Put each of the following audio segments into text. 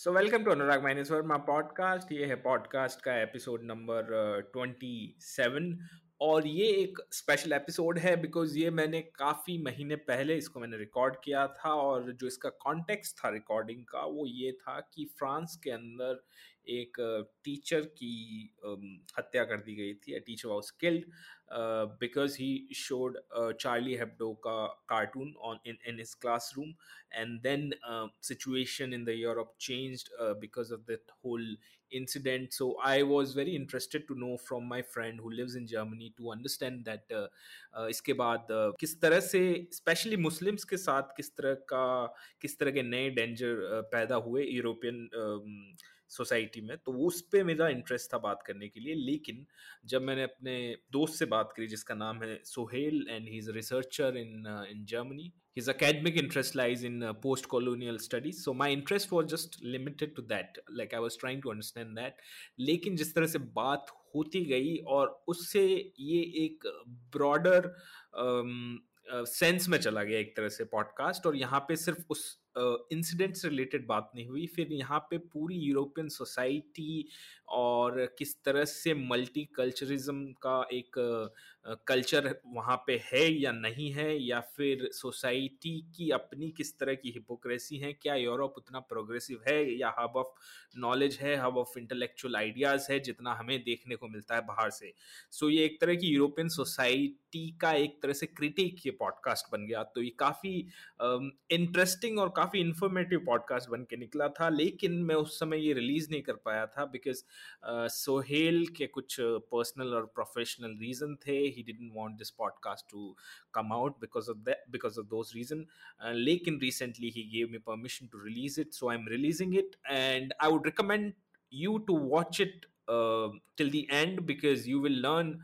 So welcome to Anurag Maineshwar my podcast ये है podcast का एपिसोड नंबर ट्वेंटी सेवन और ये एक स्पेशल एपिसोड है बिकॉज़ ये मैंने काफ़ी महीने पहले इसको मैंने रिकॉर्ड किया था और जो इसका कॉन्टेक्स्ट था रिकॉर्डिंग का वो ये था कि फ्रांस के अंदर एक टीचर की हत्या कर दी गई थी teacher was killed because he showed Charlie Hebdo का cartoon on in in his classroom and then situation in the Europe changed because of that whole i was very interested to know from my friend who lives in germany to understand that uh, uh, इसके बाद uh, किस तरह से specially Muslims के साथ किस तरह का किस तरह के नए डेंजर uh, पैदा हुए यूरोपियन सोसाइटी में तो उस पर मेरा इंटरेस्ट था बात करने के लिए। लेकिन जब मैंने अपने दोस्त से बात करी जिसका नाम है Sohail and he is researcher in in Germany academic interest lies in uh, post colonial studies. So my interest was just limited to that. Like i was trying to understand that. लेकिन जिस तरह से बात होती गई और उससे ये एक ब्रॉडर सेंस में चला गया एक तरह से पॉडकास्ट और यहाँ पे सिर्फ़ उस इंसिडेंट से रिलेटेड बात नहीं हुई। फिर यहाँ पे पूरी यूरोपियन सोसाइटी और किस तरह से मल्टी कल्चरिज्म का एक कल्चर वहाँ पे है या नहीं है या फिर सोसाइटी की अपनी किस तरह की हिपोक्रेसी है क्या यूरोप उतना प्रोग्रेसिव है या हब ऑफ़ नॉलेज है हब ऑफ़ इंटेलेक्चुअल आइडियाज़ है जितना हमें देखने को मिलता है बाहर से। सो so, ये एक तरह की यूरोपियन सोसाइटी का एक तरह से क्रिटिक ये पॉडकास्ट बन गया। तो ये काफ़ी इंटरेस्टिंग और काफ़ी इन्फॉर्मेटिव पॉडकास्ट बन के निकला था लेकिन मैं उस समय ये रिलीज़ नहीं कर पाया था बिकॉज सोहेल के कुछ पर्सनल और प्रोफेशनल रीज़न थे he didn't want this podcast to come out because of that because of those reason uh, lekin recently he gave me permission to release it so i'm releasing it and i would recommend you to watch it uh, till the end because you will learn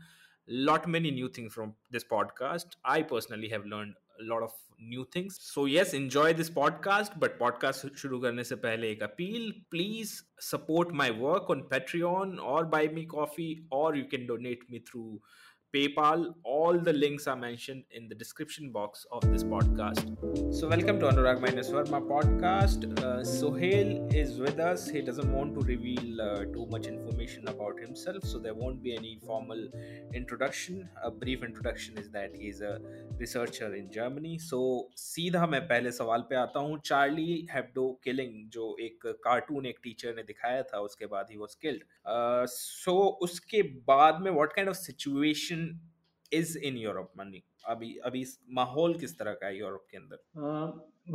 lot many new things from this podcast i personally have learned lot of new things. So yes enjoy this podcast but podcast shuru karne se pehle ek appeal. Please support my work on patreon or buy me coffee or you can donate me through PayPal. All the links are mentioned in the description box of this podcast. So, welcome to Anurag Minus Verma podcast. Uh, Sohail is with us. He doesn't want to reveal uh, too much information about himself, so there won't be any formal introduction. A brief introduction is that he is a researcher in Germany. So, सीधा मैं पहले सवाल पे आता हूँ Charlie Hebdo killing जो एक cartoon teacher teacher ने दिखाया था उसके बाद ही वॉज किल्ड सो उसके बाद में सिचुएशन इज़ इन यूरोप मनी अभी अभी माहौल किस तरह का है यूरोप के अंदर?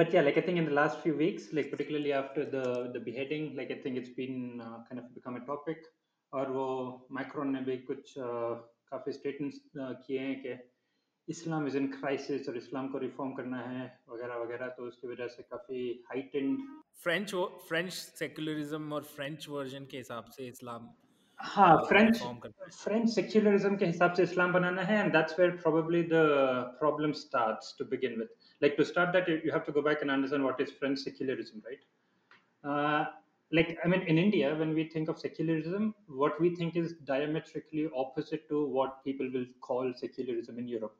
But yeah like i think in the last few weeks like particularly after the the beheading like i think it's been uh, kind of become a topic. और वो माइक्रोन ने भी कुछ uh, काफ़ी स्टेटमेंट्स uh, किए हैं कि इस्लाम is in crisis और इस्लाम को रिफॉर्म करना है वगैरह वगैरह तो उसकी वजह से काफ़ी हाइटेंड फ्रेंच फ्रेंच सेक्युलरिज्म और फ्रेंच वर्जन के हिसाब से इस्लाम हाँ फ्रेंच फ्रेंच सेक्युलरिज्म के हिसाब से इस्लाम बनाना है and that's where probably the problem starts to begin with like to start that you have to go back and understand what is french secularism right uh, like i mean in india when we think of secularism what we think is diametrically opposite to what people will call secularism in europe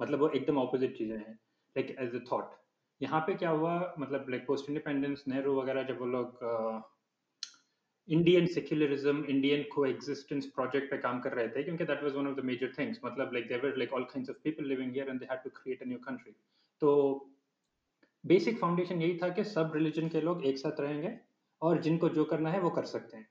मतलब वो एकदम opposite चीजें हैं like as a thought यहाँ पे क्या हुआ मतलब लाइक पोस्ट इंडिपेंडेंस नेहरू वगैरह जब वो लोग uh, इंडियन सेक्युलरिज्म इंडियन को एग्जिस्टेंस प्रोजेक्ट पे काम कर रहे थे, क्योंकि that was one of the major things मतलब like there were like all kinds of people living here and they had to create a new country तो basic foundation यही था कि सब रिलीजन के लोग एक साथ रहेंगे और जिनको जो करना है वो कर सकते हैं।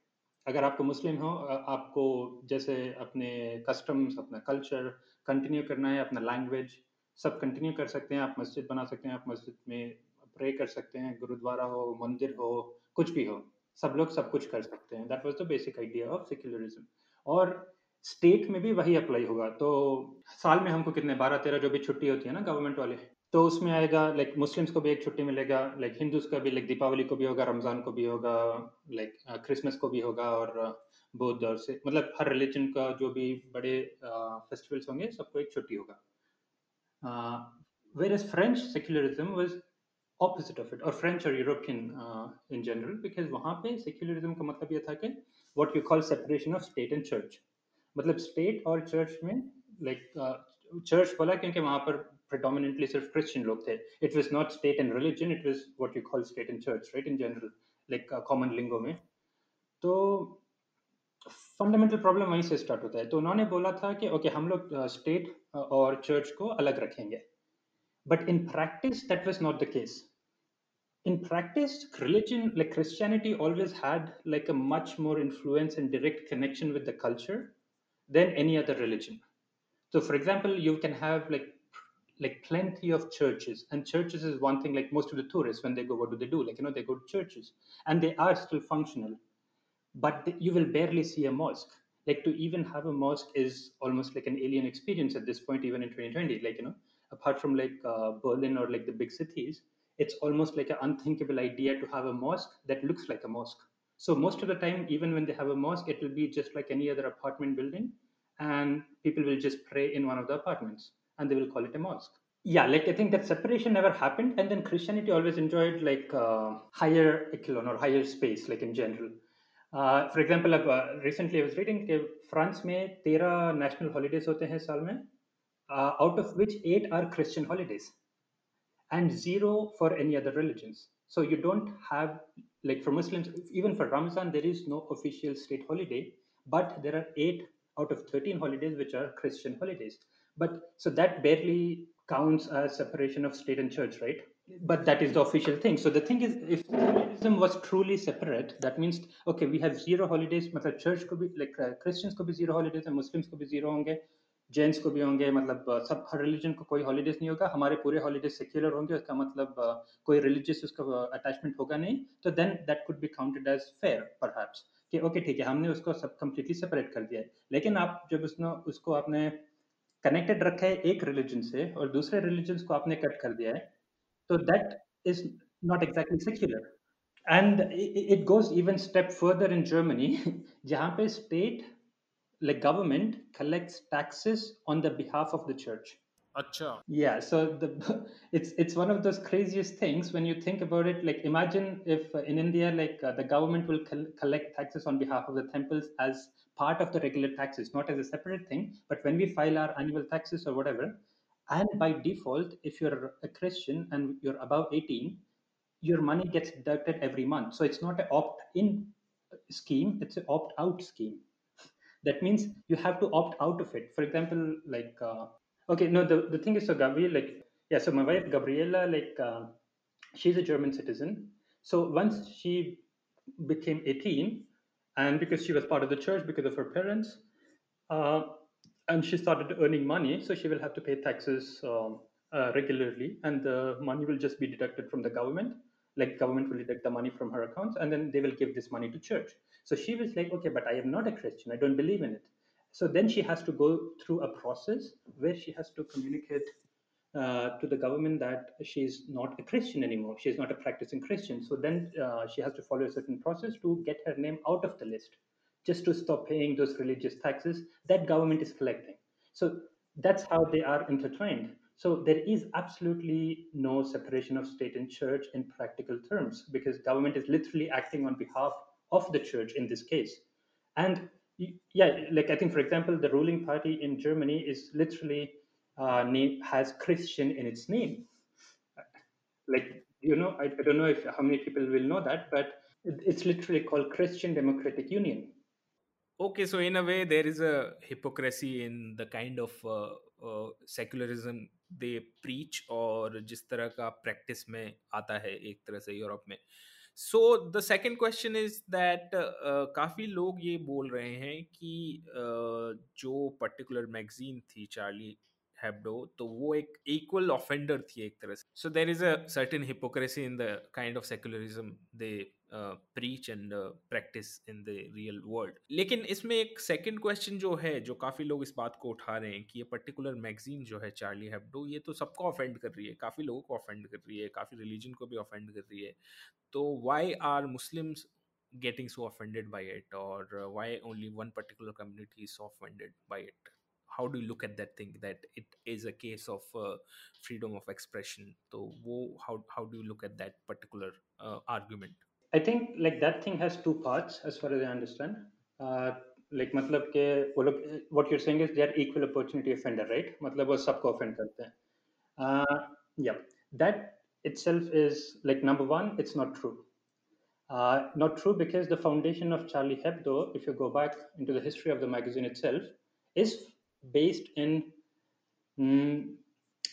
अगर आपको मुस्लिम हो आपको जैसे अपने कस्टम्स अपना कल्चर कंटिन्यू करना है, अपना लैंग्वेज सब कंटिन्यू कर सकते हैं, आप मस्जिद बना सकते हैं, आप मस्जिद में प्रे कर सकते हैं, गुरुद्वारा हो, मंदिर हो, कुछ भी हो। सब लोग सब कुछ कर सकते हैं। That was the basic idea of secularism और स्टेट में भी वही अप्लाई होगा। तो साल में हमको कितने, बारह, तेरह जो भी छुट्टी होती है ना गवर्नमेंट वाले तो उसमें आएगा लाइक मुस्लिम्स को भी एक छुट्टी मिलेगा लाइक हिंदूज का भी लाइक दीपावली को भी होगा रमज़ान को भी होगा लाइक क्रिसमस को भी होगा और बौद्ध और से मतलब हर रिलीजन का जो भी बड़े फेस्टिवल्स होंगे, सबको एक छुट्टी होगा। Whereas French secularism was opposite of it और फ्रेंच और यूरोपियन इन जनरल बिकॉज़ वहाँ पे सेक्युलरिज्म का मतलब ये था कि what you call separation of state and church मतलब स्टेट और चर्च में लाइक चर्च बोला क्योंकि वहाँ पर predominantly सिर्फ़ क्रिश्चियन लोग थे. It was not state and religion it was what you call state and church right in general like common lingo में. तो फंडामेंटल प्रॉब्लम वहीं से स्टार्ट होता है. तो उन्होंने बोला था कि ओके हम लोग स्टेट और चर्च को अलग रखेंगे. But in practice that was not the case in practice religion like christianity always had like a much more influence and direct connection with the culture than any other religion. So for example you can have like like plenty of churches and churches is one thing like most of the tourists when they go what do they do? Like you know they go to churches and they are still functional but you will barely see a mosque. Like to even have a mosque is almost like an alien experience at this point even in 2020 like you know apart from like uh, berlin or like the big cities it's almost like an unthinkable idea to have a mosque that looks like a mosque so most of the time even when they have a mosque it will be just like any other apartment building and people will just pray in one of the apartments and they will call it a mosque yeah like i think that separation never happened and then christianity always enjoyed like uh, higher echelon or higher space like in general for example अब recently I was reading कि France में तेरह national holidays होते हैं साल में out of which eight are Christian holidays and zero for any other religions. So you don't have, like for Muslims, even for Ramadan, there is no official state holiday, but there are eight out of 13 holidays which are Christian holidays. But so that barely counts as separation of state and church, right? But that is the official thing. So the thing is, if Judaism was truly separate, that means okay, we have zero holidays. Matlab church could be like uh, Christians could be zero holidays and Muslims could be zero. Gents को भी होंगे मतलब सब हर religion को कोई holidays नहीं होगा हमारे पूरे हॉलीडेज सेक्युलर होंगे उसका मतलब कोई रिलीजियस उसका अटैचमेंट होगा नहीं तो then that could be counted as fair perhaps कि ओके ठीक है हमने उसको सब कंप्लीटली सेपरेट कर दिया है लेकिन आप जब उसने उसको आपने कनेक्टेड रखा है एक रिलीजन से और दूसरे रिलीजन को आपने कट कर दिया है तो that is not exactly secular. And it goes even step further in Germany, जहाँ पे state, like government, collects taxes on the behalf of the church. Acha. Yeah, so the it's it's one of those craziest things when you think about it. Like imagine if uh, in India, like uh, the government will col- collect taxes on behalf of the temples as part of the regular taxes, not as a separate thing. But when we file our annual taxes or whatever, and by default if you're a christian and you're above 18 your money gets deducted every month so it's not an opt-in scheme it's an opt-out scheme that means you have to opt out of it for example like uh, okay no the, the thing is so gabriel like yeah so my wife gabriela like uh, she's a german citizen so once she became 18 and because she was part of the church because of her parents uh, and she started earning money, so she will have to pay taxes um, uh, regularly, and the money will just be deducted from the government. Like government will deduct the money from her accounts, and then they will give this money to church. So she was like, okay, but I am not a Christian. I don't believe in it. So then she has to go through a process where she has to communicate uh, to the government that she's not a Christian anymore. She's not a practicing Christian. So then uh, she has to follow a certain process to get her name out of the list just to stop paying those religious taxes that government is collecting. So that's how they are intertwined. So there is absolutely no separation of state and church in practical terms because government is literally acting on behalf of the church in this case. And yeah, like I think, for example, the ruling party in Germany is literally uh, name, has Christian in its name. Like you know, I, I don't know if how many people will know that, but it's literally called Christian Democratic Union okay so in a way there is a hypocrisy in the kind of uh, uh, secularism they preach और जिस तरह का practice में आता है एक तरह से यूरोप में सो the second question is that काफ़ी लोग ये बोल रहे हैं कि uh, जो पर्टिकुलर मैगजीन थी चार्ली हेब्डो तो वो एक इक्वल ऑफेंडर थी एक तरह से so there is a certain hypocrisy in the kind of secularism they preach and practice in the real world लेकिन इसमें एक सेकंड क्वेश्चन जो है जो काफ़ी लोग इस बात को उठा रहे हैं कि ये पर्टिकुलर मैगजीन जो है चार्ली हेब्डो ये तो सबको ऑफेंड कर रही है काफ़ी लोगों को ऑफेंड कर रही है काफ़ी रिलीजन को भी ऑफेंड कर रही है तो why are Muslims getting so offended by it or uh, why only one particular community is so offended by it how do you look at that thing that it is a case of uh, freedom of expression so how, how do you look at that particular uh, argument I think like that thing has two parts as far as I understand. Uh, like मतलब के वो लोग what you're saying is they are equal opportunity offender, right? मतलब वो सबको offend करते हैं. Uh, yeah, that itself is like number one, it's not true. Uh, not true because the foundation of Charlie Hebdo, if you go back into the history of the magazine itself, is based in mm,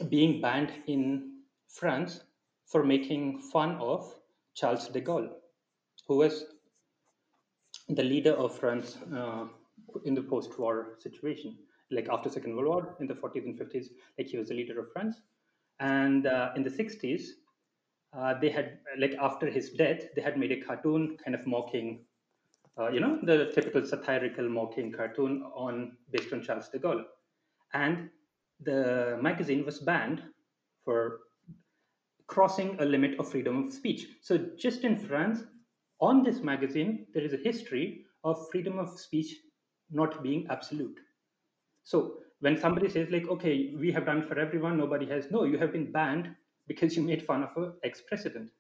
being banned in France for making fun of Charles de Gaulle, who was the leader of France uh, in the post-war situation, like after Second World War in the 40s and 50s, like he was the leader of France. And uh, in the 60s, uh, they had like after his death, they had made a cartoon kind of mocking, uh, you know, the typical satirical mocking cartoon on based on Charles de Gaulle, and the magazine was banned for crossing a limit of freedom of speech. So just in France, on this magazine, there is a history of freedom of speech not being absolute. So when somebody says like, okay, we have done for everyone, nobody has, no, you have been banned because you made fun of an ex-president.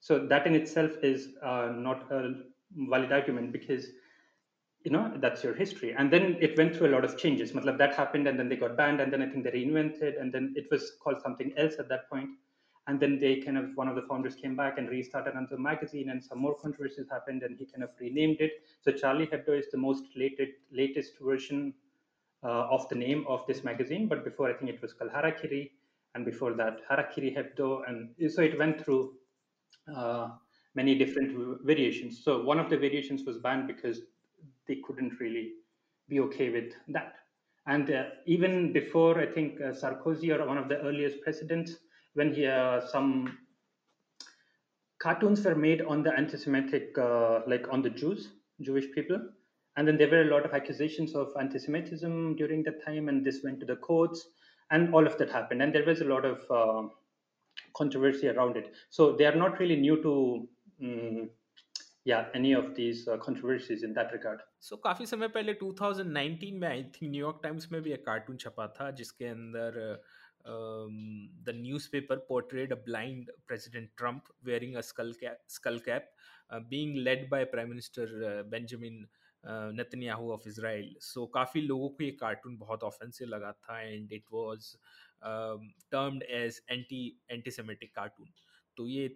So that in itself is uh, not a valid argument because you know that's your history. And then it went through a lot of changes. Matlab, that happened, and then they got banned, and then I think they reinvented, and then it was called something else at that point. And then they kind of one of the founders came back and restarted another magazine, and some more controversies happened, and he kind of renamed it. So Charlie Hebdo is the most latest latest version uh, of the name of this magazine. But before, I think it was called Harakiri, and before that, Harakiri Hebdo. And so it went through uh, many different variations. So one of the variations was banned because they couldn't really be okay with that. And uh, even before, I think uh, Sarkozy or one of the earliest presidents, when he uh, some cartoons were made on the anti-Semitic, uh, like on the Jews, Jewish people, and then there were a lot of accusations of anti-Semitism during that time, and this went to the courts, and all of that happened, and there was a lot of uh, controversy around it. So they are not really new to. Um, yeah any of these uh, controversies in that regard so काफी समय पहले 2019 में I think New York times में भी एक cartoon छपा था जिसके अंदर the newspaper portrayed a blind president Trump wearing a skull cap skull cap being led by prime minister Benjamin Netanyahu of Israel so काफ़ी लोगों को ये कार्टून बहुत ऑफेंसिव लगा था and it was termed as anti antisemitic cartoon तो ये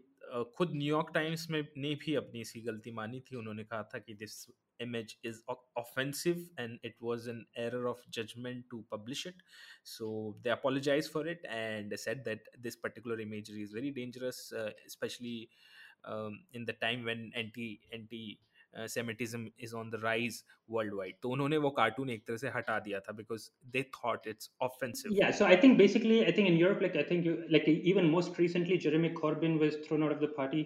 खुद न्यूयॉर्क टाइम्स में, ने भी अपनी इसी गलती मानी थी। उन्होंने कहा था कि this image is offensive and it was an error of judgment to publish it so they apologized for it and said that this particular imagery is very dangerous uh, especially um, in the time when anti anti Semitism is on the rise worldwide तो उन्होंने वो cartoon एक तरह से हटा दिया था because they thought it's offensive या so I think basically I think in Europe like I think like even most recently Jeremy Corbyn was thrown out of the party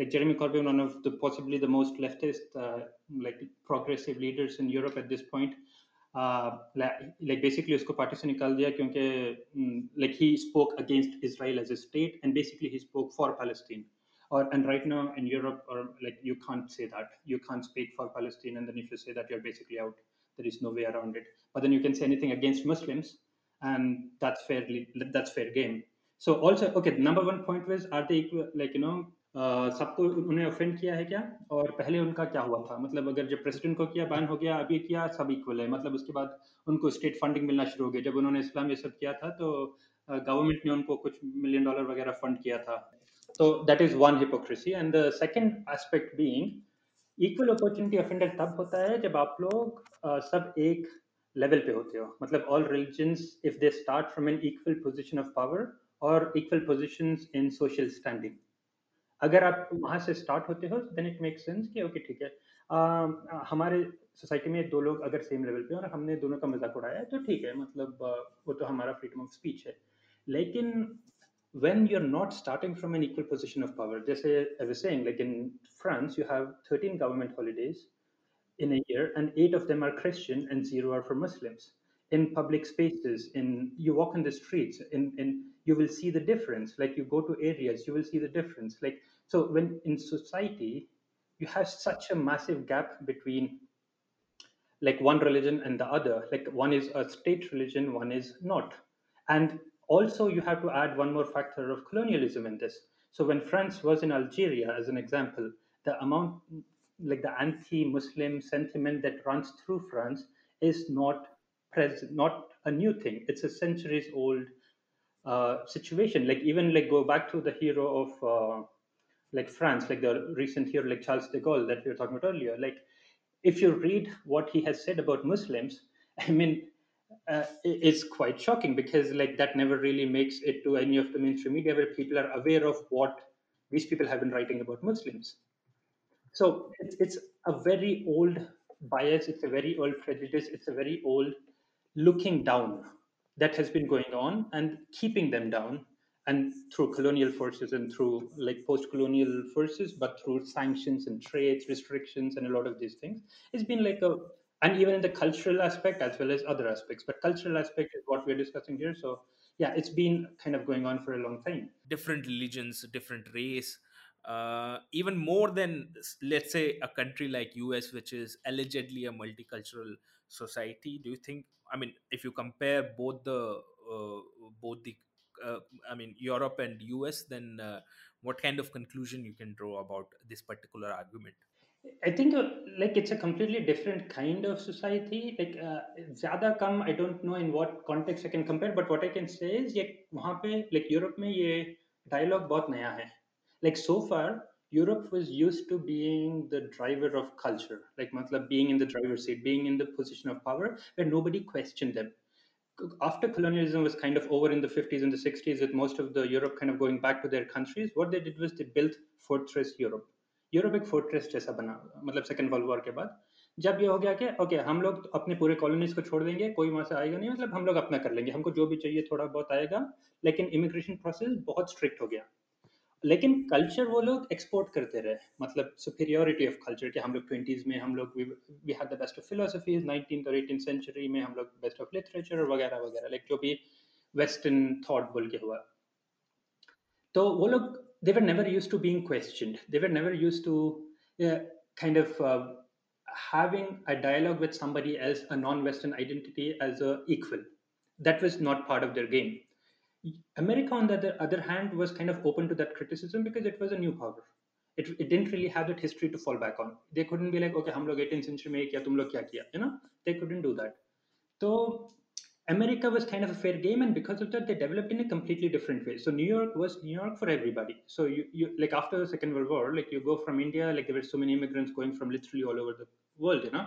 like Jeremy Corbyn, one of the possibly the most leftist, uh, like progressive leaders in Europe at this point. Uh, like, like basically उसको party से निकाल दिया क्योंकि like he spoke against Israel as a state and basically he spoke for Palestine or and right now in Europe, or like you can't say that. You can't speak for Palestine, and then if you say that, you're basically out. There is no way around it. But then you can say anything against Muslims, and that's fairly that's fair game. So also, okay, number one point was are they equal, like you know सबको उन्हें offend किया है क्या? और पहले उनका क्या हुआ था? मतलब अगर जब प्रेसिडेंट को किया बैन हो गया, अभी किया, सब इक्वल है। मतलब उसके बाद उनको स्टेट फंडिंग मिलना शुरू हो गया। जब उन्होंने इस्लाम ये सब किया था तो गवर्नमेंट ने उनको कुछ मिलियन डॉलर वगैरह फंड किया था। तो that is one hypocrisy. And the second aspect being, equal opportunity offender तब होता है जब आप लोग सब एक लेवल पे होते हो। मतलब all religions if they start from an equal position of power और equal position in social standing अगर आप वहाँ से स्टार्ट होते हो देन इट मेक सेंस कि ओके ठीक है uh, हमारे सोसाइटी में दो लोग अगर सेम लेवल पे और हमने दोनों का मज़ाक उड़ाया तो ठीक है मतलब uh, वो तो हमारा फ्रीडम ऑफ़ स्पीच है लेकिन when you're not starting from an equal position of power, just I was saying, like in France, you have 13 government holidays in a year, and eight of them are Christian and zero are for Muslims. In public spaces, in you walk in the streets, in, in you will see the difference. Like you go to areas, you will see the difference. Like so, when in society, you have such a massive gap between like one religion and the other. Like one is a state religion, one is not, and also, you have to add one more factor of colonialism in this. So when France was in Algeria, as an example, the amount, like the anti-Muslim sentiment that runs through France is not present, not a new thing. It's a centuries-old uh, situation. Like even like go back to the hero of uh, like France, like the recent hero, like Charles de Gaulle that we were talking about earlier. Like, if you read what he has said about Muslims, I mean, uh, it's quite shocking because like that never really makes it to any of the mainstream media where people are aware of what these people have been writing about Muslims. So it's, it's a very old bias, it's a very old prejudice, it's a very old looking down that has been going on and keeping them down and through colonial forces and through like post-colonial forces but through sanctions and trades restrictions and a lot of these things. It's been like a and even in the cultural aspect as well as other aspects but cultural aspect is what we're discussing here. So yeah it's been kind of going on for a long time. Different religions different race uh, even more than let's say a country like us which is allegedly a multicultural society. Do you think i mean if you compare both the uh, both the i mean europe and us then uh, what kind of conclusion you can draw about this particular argument I think uh, like it's a completely different kind of society. Like uh, ज़्यादा कम I don't know in what context I can compare, but what I can say is ये वहाँ पे like Europe में ये dialogue बहुत नया है. Like so far Europe was used to being the driver of culture, like matlab being in the driver's seat, being in the position of power where nobody questioned them. After colonialism was kind of over in the 50s and the 60s, with most of the Europe kind of going back to their countries, what they did was they built Fortress Europe. Europe एक fortress जैसा बना मतलब second world war के बाद जब ये हो गया कि ओके हम लोग अपने पूरे कॉलोनीज को छोड़ देंगे कोई वहाँ से आएगा नहीं मतलब हम लोग अपना कर लेंगे हमको जो भी चाहिए थोड़ा बहुत आएगा लेकिन इमिग्रेशन प्रोसेस बहुत स्ट्रिक्ट हो गया लेकिन कल्चर वो लोग एक्सपोर्ट करते रहे मतलब सुपीरियोरिटी ऑफ़ कल्चर के हम लोग ट्वेंटीज में, हम लोग we had the best of philosophies nineteen और एटीन सेंचुरी में हम लोग बेस्ट ऑफ़ लिटरेचर वगैरह वगैरह लाइक जो भी वेस्टर्न थाट बोल के हुआ। तो वो लोग they were never used to being question they were never used to kind of having a dialogue with somebody else, a non-western identity as a equal. That was not part of their game. America, on the other, other hand, was kind of open to that criticism because it was a new power. It, it didn't really have that history to fall back on. They couldn't be like, okay, हम लोग 18th century में किया, तुम लोग क्या किया, you know? They couldn't do that. So America was kind of a fair game, and because of that, they developed in a completely different way. So New York was New York for everybody. So you, you like after the Second World War, like you go from India, like there were so many immigrants going from literally all over the world, you know.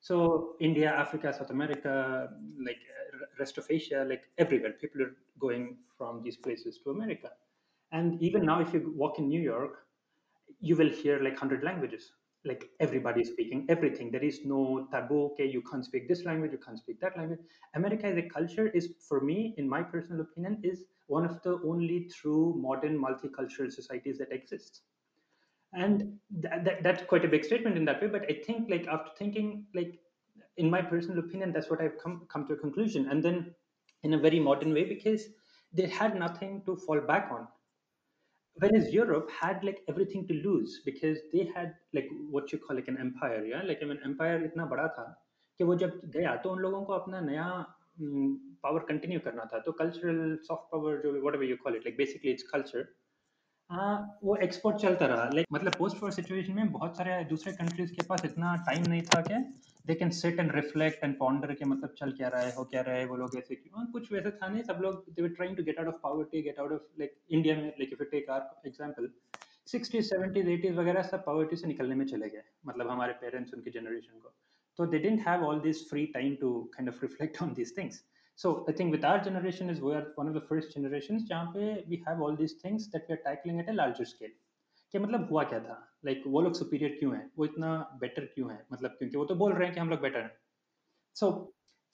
So India, Africa, South America, like rest of Asia, like everywhere, people are going from these places to America. And even now, if you walk in New York, you will hear like 100 languages. Like everybody is speaking everything. There is no taboo. Okay, you can't speak this language, you can't speak that language. America as a culture is, for me, in my personal opinion, is one of the only true modern multicultural societies that exists and that, that, that's quite a big statement in that way but i think like after thinking like in my personal opinion that's what i've come come to a conclusion and then in a very modern way because they had nothing to fall back on whereas europe had like everything to lose because they had like what you call like an empire yeah like I mean empire itna bada tha कि वो जब गया तो उन लोगों को अपना नया पावर कंटिन्यू करना था तो कल्चरल सॉफ्ट पावर जो whatever you call it like basically it's culture हाँ वो एक्सपोर्ट चलता रहा लाइक मतलब पोस्ट वॉर सिचुएशन में बहुत सारे दूसरे कंट्रीज के पास इतना टाइम नहीं था कि they can sit and reflect and ponder के मतलब चल क्या रहा है, हो क्या रहा है, वो लोग ऐसे क्यों? कुछ वैसे था नहीं, सब लोग they were trying to get out of poverty get out of like India में like if you take our example 60s 70s 80s वगैरह सब पॉवर्टी से निकलने में चले गए मतलब हमारे पेरेंट्स उनके जनरेशन को। तो they didn't have all this free time to kind of reflect on these things so, I think with our generation is we are one of the first generations पे we have all these things that we are tackling at a larger scale. कि मतलब हुआ क्या था? Like like, वो लोग superior क्यों हैं? वो इतना बेटर क्यों है? मतलब क्योंकि वो तो बोल रहे हैं कि हम लोग बेटर हैं। सो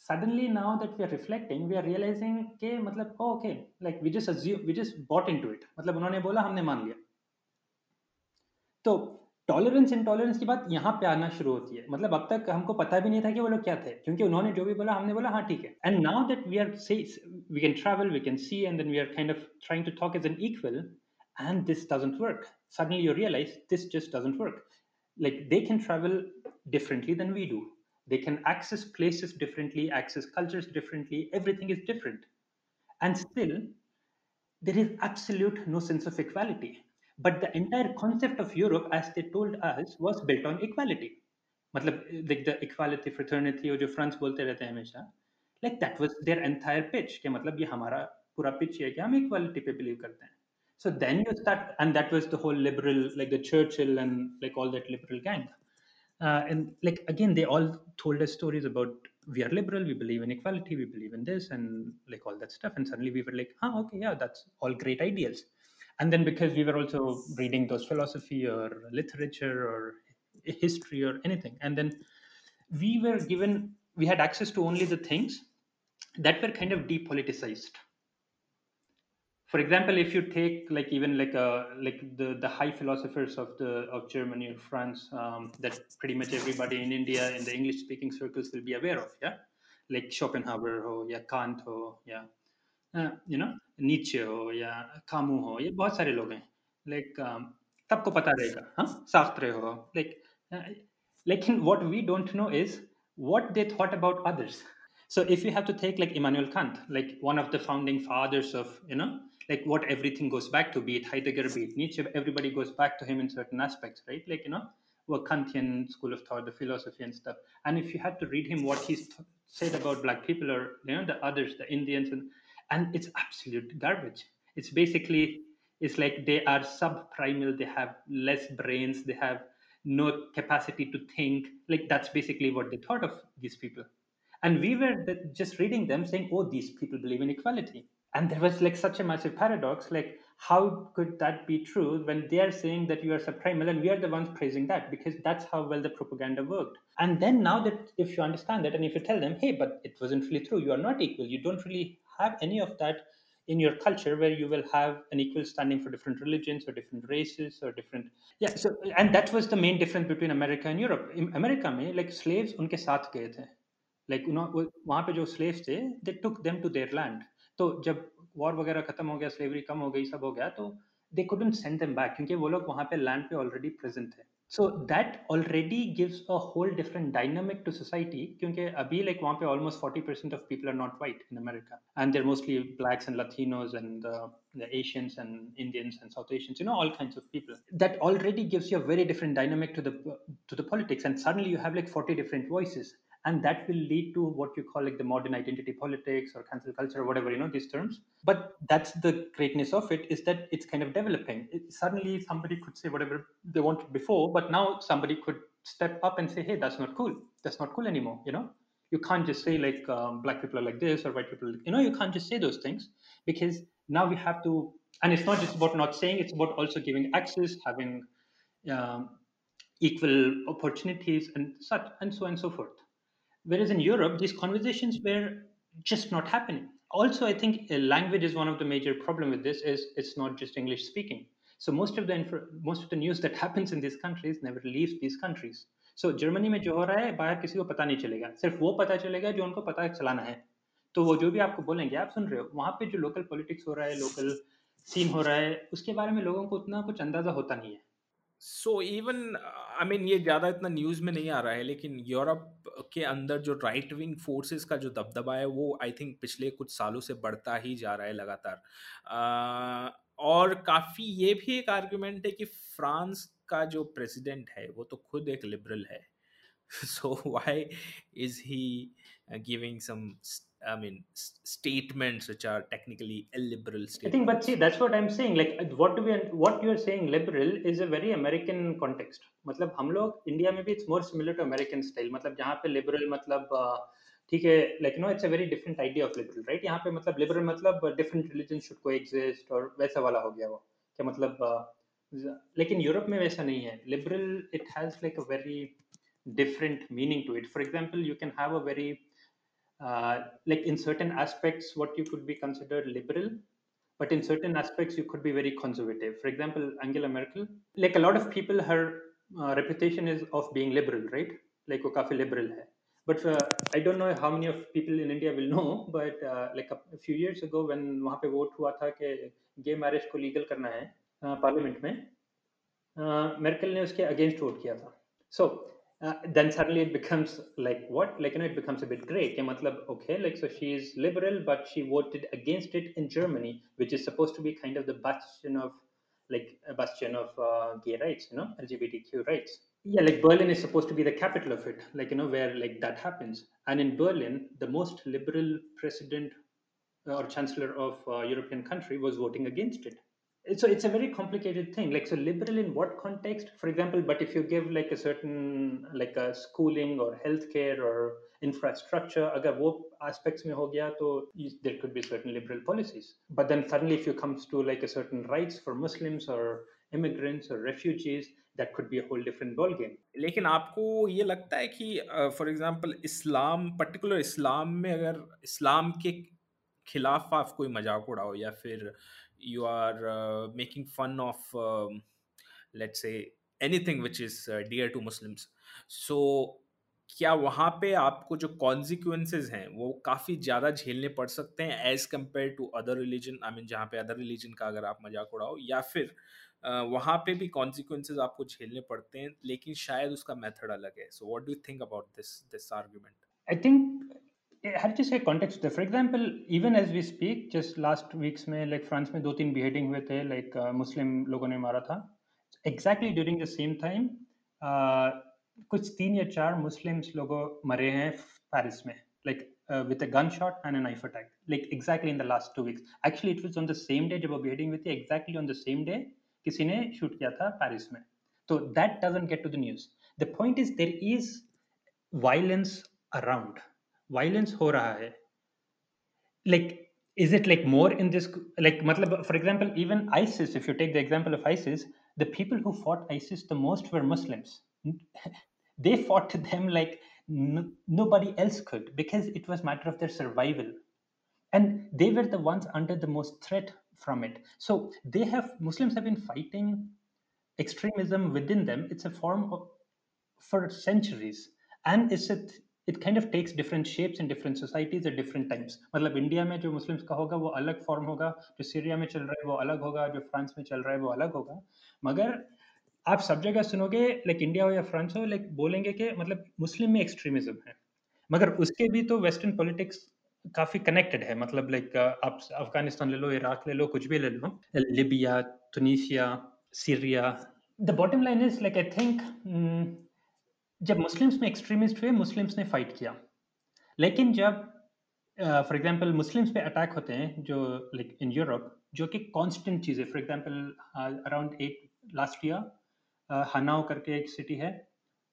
suddenly now that we are reflecting we are realizing कि मतलब okay like we just assume we just bought into it. मतलब उन्होंने बोला हमने मान लिया। तो टॉलरेंस इंटॉलरेंस की बात यहाँ पे आना शुरू होती है। मतलब अब तक हमको पता भी नहीं था कि वो लोग क्या थे। क्योंकि उन्होंने जो भी बोला हमने बोला हाँ ठीक है। And now that we are से we can travel we can see and then we are kind of trying to talk as an equal and this doesn't work suddenly you realize this just doesn't work like they can travel differently than we do they can access places differently access cultures differently everything is different and still there is absolute no sense of equality but the entire concept of Europe, as they told us, was built on equality. मतलब like the equality fraternity और जो France बोलते रहते हैं हमेशा like that was their entire pitch कि मतलब ये हमारा पूरा pitch है कि हम equality पे believe करते हैं So then you start, and that was the whole liberal, like the Churchill and like all that liberal gang. Uh, and like again, they all told us stories about we are liberal, we believe in equality, we believe in this, and like all that stuff. And suddenly we were like, oh, okay, yeah, that's all great ideals. And then because we were also reading those philosophy or literature or history or anything, and then we were given, we had access to only the things that were kind of depoliticized for example if you take like even like uh, like the the high philosophers of the of germany or france um, that pretty much everybody in india in the english speaking circles will be aware of yeah like schopenhauer or yeah kant or yeah uh, you know nietzsche or yeah camus हो ये बहुत सारे लोग हैं like um, सबको पता रहेगा हाँ शास्त्र हो like uh, लेकिन what we don't know is what they thought about others so if you have to take like Immanuel Kant, like one of the founding fathers of, you know, like what everything goes back to, be it Heidegger, be it Nietzsche, everybody goes back to him in certain aspects, right? Like, you know, what Kantian school of thought, the philosophy and stuff. And if you had to read him, what he said about black people or, you know, the others, the Indians, and, and it's absolute garbage. It's basically, it's like they are subprimal, they have less brains, they have no capacity to think. Like that's basically what they thought of these people. And we were just reading them saying, oh, these people believe in equality and there was like such a massive paradox like how could that be true when they are saying that you are subprimal and we are the ones praising that? Because that's how well the propaganda worked. And then now that if you understand that and if you tell them hey but it wasn't really true. You are not equal. You don't really have any of that in your culture where you will have an equal standing for different religions or different races or different yeah so and that was the main difference between america and europe. In america mein, like slaves unke saath gaye the. Like you know wahan pe slaves the they took them to their land. तो जब war वगैरह खत्म हो गया slavery कम हो गई सब हो गया तो they couldn't send them back क्योंकि वो लोग वहाँ पे लैंड पे ऑलरेडी प्रेजेंट थे so that already gives a whole different dynamic to society क्योंकि अभी लाइक वहाँ पे almost forty percent of people are not white in America and there mostly blacks and Latinos and the Asians and Indians and South Asians, you know, all kinds of people. That already gives you a very different dynamic to the to the politics, and suddenly you have like forty different voices and that will lead to what you call like the modern identity politics or cancel culture or whatever you know these terms. But that's the greatness of it is that it's kind of developing. It, suddenly somebody could say whatever they wanted before but now somebody could step up and say hey that's not cool. That's not cool anymore you know? You can't just say like um, black people are like this or white people you know you can't just say those things because now we have to and it's not just about not saying it's about also giving access having um, equal opportunities and such and so on and so forth Whereas in Europe, these conversations were just not happening. Also, I think uh, language is one of the major problem with this. Is it's not just English speaking. So most of the info, most of the news that happens in these countries never leaves these countries. So Germany में जो हो रहा है बाहर किसी को पता नहीं चलेगा सिर्फ़ वो पता चलेगा जो उनको पता चलाना है तो वो जो भी आपको बोलेंगे आप सुन रहे हो वहाँ पे जो लोकल पॉलिटिक्स हो रहा है लोकल सीन हो रहा है उसके बारे में लोगों को उतना कुछ अंदाज़ा होता नहीं है सो इवन आई मीन ये ज़्यादा इतना न्यूज़ में नहीं आ रहा है, लेकिन यूरोप के अंदर जो राइट विंग फोर्सेस का जो दबदबा है, वो आई थिंक पिछले कुछ सालों से बढ़ता ही जा रहा है लगातार। और काफ़ी ये भी एक आर्ग्यूमेंट है कि फ्रांस का जो प्रेसिडेंट है, वो तो खुद एक लिबरल है। So why is he giving some I mean, statements which are technically illiberal statements. I think, but see, that's what I'm saying. Like, what do we, what you are saying, liberal, is a very American context. मतलब हम लोग India में भी it's more similar to American style. मतलब जहाँ पे liberal मतलब ठीक है like you know it's a very different idea of liberal, right? यहाँ पे मतलब liberal मतलब different religions should coexist और वैसा वाला हो गया वो क्या मतलब लेकिन यूरोप में वैसा नहीं है liberal it has like a very different meaning to it. For example, you can have a very uh, like in certain aspects, what you could be considered liberal, but in certain aspects, you could be very conservative. For example, Angela Merkel, like a lot of people, her uh, reputation is of being liberal, right? Like वो काफ़ी liberal है. But uh, I don't know how many of people in India will know, but uh, like a, a few years ago when पे vote हुआ था कि gay marriage को legal करना है parliament में, मेर्केल ने उसके against vote किया था. So uh, then suddenly it becomes like what? Like you know it becomes a bit gray ke matlab, okay like so she is liberal but she voted against it in germany which is supposed to be kind of the bastion of like a bastion of uh, gay rights you know lgbtq rights. Yeah like berlin is supposed to be the capital of it like you know where like that happens. And in berlin the most liberal president or chancellor of uh, european country was voting against it so it's a very complicated thing like so liberal in what context for example but if you give like a certain like a schooling or healthcare or infrastructure agar wo aspects mein ho gaya to there could be certain liberal policies but then suddenly if you comes to like a certain rights for muslims or immigrants or refugees that could be a whole different ball game लेकिन आपको ये लगता है कि for example Islam particular इस्लाम में अगर इस्लाम के खिलाफ आप कोई मजाक उड़ाओ या फिर you are uh, making fun of um, let's say anything which is uh, dear to muslims. So क्या वहाँ पे आपको जो कॉन्सिक्वेंसेज हैं वो काफ़ी ज़्यादा झेलने पड़ सकते हैं as compare to other religion I mean जहाँ पे अदर रिलीजन का अगर आप मज़ाक उड़ाओ या फिर वहाँ पे भी कॉन्सिक्वेंसेज आपको झेलने पड़ते हैं लेकिन शायद उसका मेथड अलग है। So what do think about this this argument I think हर चीज़ का कॉन्टेक्स होता है for example even as we speak just last weeks में लाइक फ्रांस में दो तीन बिहेडिंग हुए थे लाइक मुस्लिम लोगों ने मारा था। Exactly during the same time कुछ तीन या चार मुस्लिम्स लोगों मरे हैं पैरिस में like with a gun shot and a knife attack like exactly in the last two weeks actually it was on the same day जब वो बिहेडिंग हुई थी exactly on the same day किसी ने शूट किया था Paris में। तो that doesn't get to the news the point is there is violence around violence हो रहा है like is it like more in this like matlab, for example even isis if you take the example of isis the people who fought isis the most were muslims they fought them like n- nobody else could because it was matter of their survival and they were the ones under the most threat from it so they have muslims have been fighting extremism within them it's a form of for centuries and it's a It kind of takes different shapes in different societies at different times मतलब India में जो Muslims का होगा, वो अलग form होगा, जो Syria में चल रहा है, वो अलग होगा, जो फ्रांस में चल रहा है, वो अलग होगा। मगर आप सब जगह सुनोगे लाइक इंडिया हो या फ्रांस हो लाइक बोलेंगे कि मतलब मुस्लिम में एक्सट्रीमिज्म है। मगर उसके भी तो वेस्टर्न पॉलिटिक्स काफ़ी कनेक्टेड है। मतलब लाइक आप अफ़गानिस्तान ले लो इराक ले लो, कुछ भी ले लो। Libya Tunisia Syria the bottom line is like I think जब मुस्लिम्स में एक्सट्रीमिस्ट हुए मुस्लिम्स ने फाइट किया। लेकिन जब फॉर एग्जांपल मुस्लिम्स पे अटैक होते हैं जो लाइक इन यूरोप जो कि कांस्टेंट चीज़ है for example around at last year Hanau करके एक सिटी है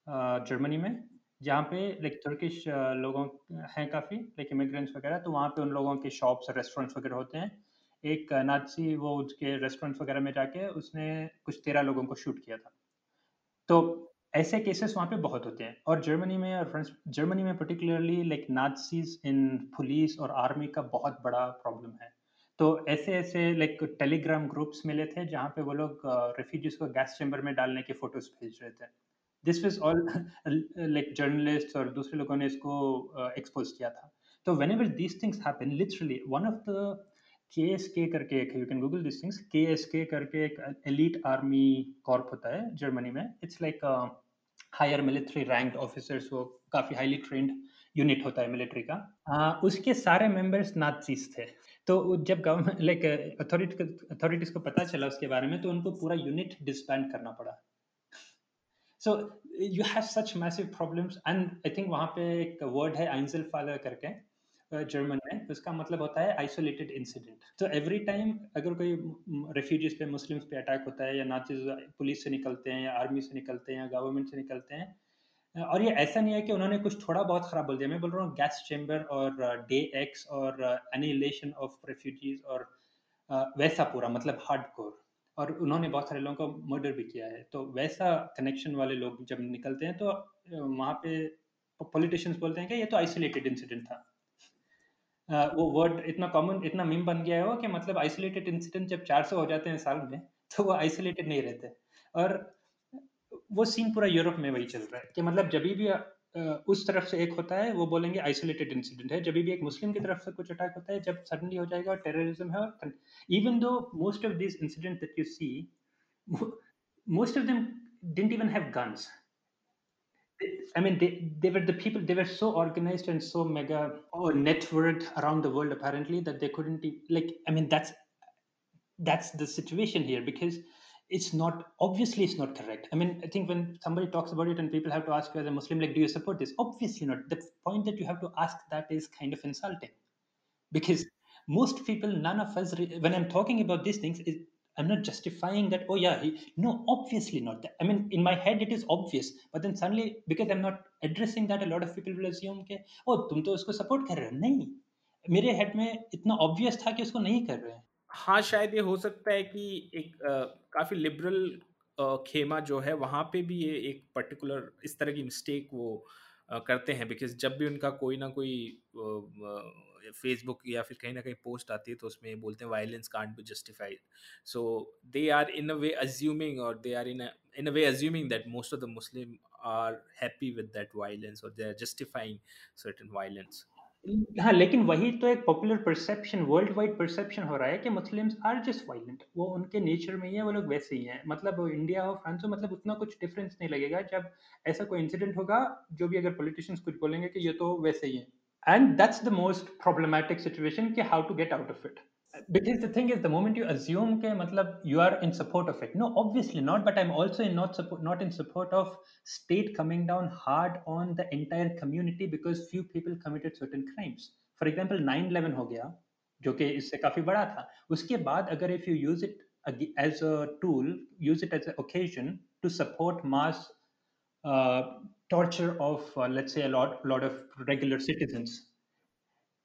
जर्मनी uh, में जहाँ पे लाइक तुर्किश लोगों हैं काफ़ी लाइक इमिग्रेंट्स वगैरह तो वहाँ पे उन लोगों के शॉप्स रेस्टोरेंट्स वगैरह होते हैं। एक नाची वो उसके रेस्टोरेंट्स वगैरह में जाके उसने कुछ तेरह लोगों को शूट किया था। तो ऐसे केसेस वहाँ पे बहुत होते हैं। और जर्मनी में और फ्रांस जर्मनी में particularly like Nazis in police और आर्मी का बहुत बड़ा प्रॉब्लम है। तो ऐसे ऐसे लाइक टेलीग्राम ग्रुप्स मिले थे जहाँ पे वो लोग रेफ्यूजीज को गैस चैम्बर में डालने के फ़ोटोज़ भेज रहे थे। This was all like journalist और दूसरे लोगों ने इसको एक्सपोज किया था। तो whenever these things happen literally one of the के एस के करके एक you can Google this things के एस के करके एक एलिट आर्मी कॉर्प होता है जर्मनी में। It's like higher military rank officers वो काफ़ी हाईली ट्रेंड यूनिट होता है मिलिट्री का। आ, उसके सारे मेंबर्स नाथसीज थे। तो जब गवर्नमेंट लाइक अथॉरिटी अथॉरिटीज को पता चला उसके बारे में तो उनको पूरा यूनिट डिस्बैंड करना पड़ा। So you have such massive problems and I think वहाँ पे एक वर्ड है आइंजल फादर करके। जर्मन में उसका मतलब होता है आइसोलेटेड इंसिडेंट तो एवरी टाइम अगर कोई रेफ्यूजीज पे, मुस्लिम्स पे अटैक होता है या नाचिज पुलिस से निकलते हैं या आर्मी से निकलते हैं या गवर्नमेंट से निकलते हैं और ये ऐसा नहीं है कि उन्होंने कुछ थोड़ा बहुत खराब बोल दिया। मैं बोल रहा हूँ गैस चेम्बर और डे एक्स और एनिलेशन ऑफ़ रेफ्यूजीज और वैसा पूरा मतलब हार्ड कोर और उन्होंने बहुत सारे लोगों को मर्डर भी किया है। तो वैसा कनेक्शन वाले लोग जब निकलते हैं तो वहाँ पे पॉलिटिशियंस बोलते हैं कि ये तो आइसोलेटेड इंसिडेंट था। वो वर्ड इतना कॉमन इतना मीम बन गया है वो कि मतलब आइसोलेटेड इंसिडेंट जब 400 हो जाते हैं साल में तो वो आइसोलेटेड नहीं रहते। और वो सीन पूरा यूरोप में वही चल रहा है कि मतलब जब भी उस तरफ़ से एक होता है, वो बोलेंगे आइसोलेटेड इंसिडेंट है। जब भी एक मुस्लिम की तरफ़ से कुछ अटैक होता है, जब सडनली हो जाएगा और टेररिज्म है और even though most of this incident that you see most of them didn't even have guns I mean, they, they were the people, they were so organized and so mega oh, networked around the world, apparently, that they couldn't, like, I mean, that's that's the situation here because it's not obviously it's not correct. I mean i think when somebody talks about it and people have to ask you as a muslim like do you support this? Obviously not. The point that you have to ask that is kind of insulting because most people none of us when i'm talking about these things is I'm not justifying that. Oh yeah, he, no, obviously not. That. I mean, in my head it is obvious, but then suddenly because I'm not addressing that, a lot of people will assume कि oh तुम तो उसको support कर रहे हो नहीं मेरे head में इतना ऑब्वियस था कि उसको नहीं कर रहे हैं हाँ शायद ये हो सकता है कि एक आ, काफ़ी लिबरल खेमा जो है वहाँ पे भी ये एक पर्टिकुलर इस तरह की मिस्टेक वो आ, करते हैं बिकॉज़ जब भी उनका कोई ना कोई फेसबुक या फिर कहीं ना कहीं पोस्ट आती है तो उसमें बोलते हैं violence can't be justified so they are in a way assuming और they are in in a way assuming that most of the Muslim are happy with that violence और they are justifying certain violence हाँ लेकिन वही तो एक popular perception world wide perception हो रहा है कि मुस्लिम्स आर जस्ट वायलेंट वो उनके नेचर में ही है, वो लोग वैसे ही हैं। मतलब इंडिया और फ्रांस हो मतलब उतना कुछ डिफरेंस नहीं लगेगा। जब ऐसा कोई इंसिडेंट होगा, जो भी अगर पॉलिटिशियंस कुछ बोलेंगे कि ये तो वैसे ही है। and that's the most problematic situation कि how to get out of it because the thing is the moment you assume ke matlab you are in support of it no obviously not but i'm also in not support not in support of state coming down hard on the entire community because few people committed certain crimes for example 9/11 हो गया जो कि इससे काफी बड़ा था उसके बाद अगर if you use it as a tool use it as an occasion to support mass uh, torture of, uh, let's say, a lot, lot of regular citizens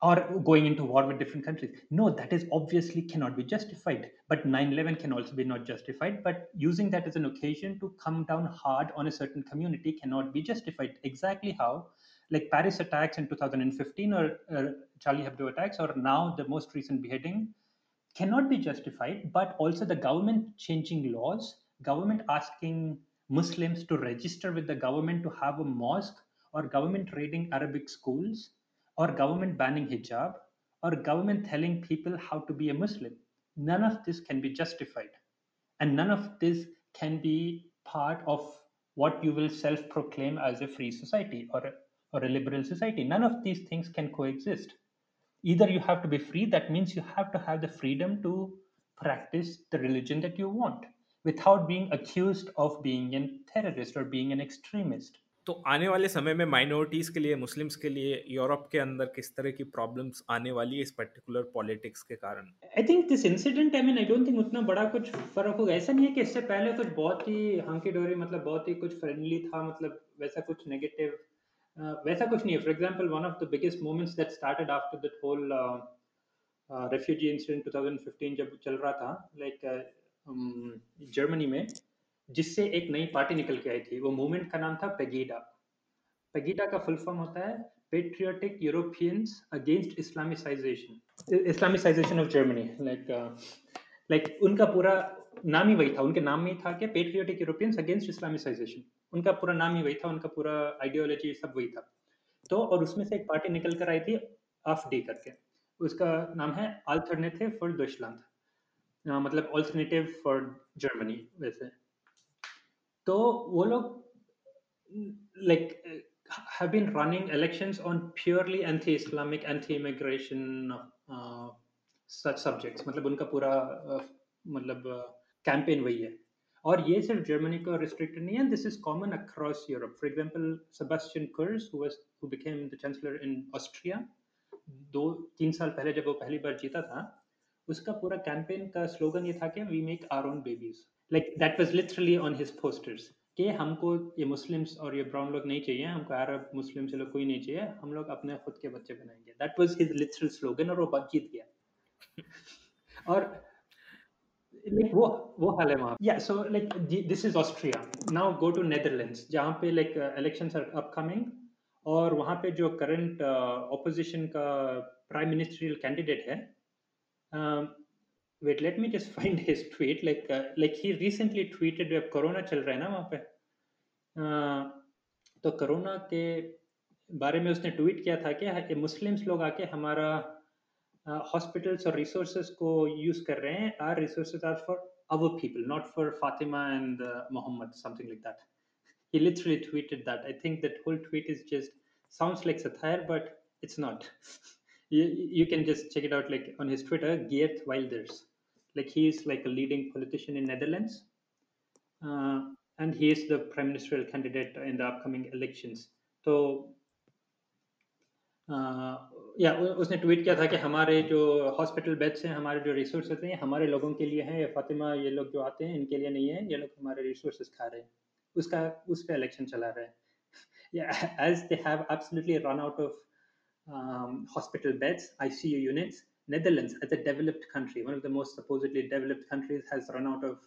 or going into war with different countries. No, that is obviously cannot be justified. But 9/11 can also be not justified. But using that as an occasion to come down hard on a certain community cannot be justified. Exactly how, like Paris attacks in 2015 or uh, Charlie Hebdo attacks, or now the most recent beheading, cannot be justified. But also the government changing laws, government asking Muslims to register with the government to have a mosque, or government raiding Arabic schools, or government banning hijab, or government telling people how to be a Muslim. None of this can be justified. And none of this can be part of what you will self proclaim as a free society or a, or a liberal society. None of these things can coexist. Either you have to be free, that means you have to have the freedom to practice the religion that you want without being accused of being a terrorist or being an extremist. तो आने वाले समय में minorities के लिए Muslims के लिए Europe के अंदर किस तरह की प्रॉब्लम्स आने वाली है इस पर्टिकुलर पॉलिटिक्स के कारण? I think this incident I mean I don't think उतना बड़ा कुछ फ़र्क होगा। ऐसा नहीं है कि इससे पहले कुछ बहुत ही हंकी डोरी मतलब बहुत ही कुछ फ्रेंडली था मतलब वैसा कुछ नेगेटिव uh, वैसा कुछ नहीं है। For example one of the biggest moments that started after that whole refugee incident 2015 जब चल रहा था लाइक जर्मनी में, जिससे एक नई पार्टी निकल के आई थी, वो मूवमेंट का नाम था पेगीडा पेगीडा का फुल फॉर्म होता है patriotic Europeans against Islamisation Islamisation of Germany like like उनका पूरा नाम ही वही था। उनके नाम में ही था कि पेट्रियोटिक यूरोपियंस अगेंस्ट इस्लामिसाइजेशन उनका पूरा नाम ही वही था, उनका पूरा आइडियोलॉजी सब वही था। तो और उसमें से एक पार्टी निकल कर आई थी आफ डी करके उसका नाम है अल्टरनेटिव फॉर दुशलैंड मतलब ऑल्टरनेटिव फॉर जर्मनी वैसे। तो वो लोग like have been running elections on purely anti-Islamic, anti-immigration uh, such subjects. मतलब उनका पूरा uh, मतलब कैंपेन uh, वही है। और ये सिर्फ़ जर्मनी का रिस्ट्रिक्टेड नहीं है this is common across Europe for example Sebastian Kurz who was who became the chancellor in Austria दो तीन साल पहले जब वो पहली बार जीता था उसका पूरा कैंपेन का स्लोगन ये था कि we make our own babies like that was literally on his posters कि हमको ये मुस्लिम्स और ये ब्राउन लोग नहीं चाहिए हमको अरब मुस्लिम से लोग कोई नहीं चाहिए हम लोग अपने खुद के बच्चे बनाएँगे. That was his literal slogan और वो जीत गया. और लाइक वो वो हाल है वहाँ या so like this is Austria now go to Netherlands जहाँ पे लाइक इलेक्शंस आर अपकमिंग और वहाँ पे जो करंट ऑपोजिशन uh, का प्राइम मिनिस्ट्रियल कैंडिडेट है Um, wait let me just find his tweet like uh, like he recently tweeted अब corona चल रहा है ना वहाँ पे uh, तो कोरोना के बारे में उसने ट्वीट किया था कि मुस्लिम्स लोग आके हमारा हॉस्पिटल्स uh, और रिसोर्सेज को यूज कर रहे हैं our resources are for our people, not for Fatima and uh, Muhammad, something like that. He literally tweeted that. I think that whole tweet is just sounds like satire, but it's not. you, you can just check it out like on his Twitter, Geert Wilders. Like he's like a leading politician in Netherlands, uh, and he is the prime ministerial candidate in the upcoming elections. So या उसने tweet किया था कि हमारे जो hospital beds हैं हमारे जो रिसोर्सेज हैं हमारे लोगों के लिए हैं या फातिमा ये लोग जो आते हैं इनके लिए नहीं है ये लोग हमारे रिसोर्सेज खा रहे हैं उसका उस पर इलेक्शन चला रहा है as they have absolutely run out of um, hospital beds, ICU units, Netherlands, as a developed country, one of the most supposedly developed countries, has run out of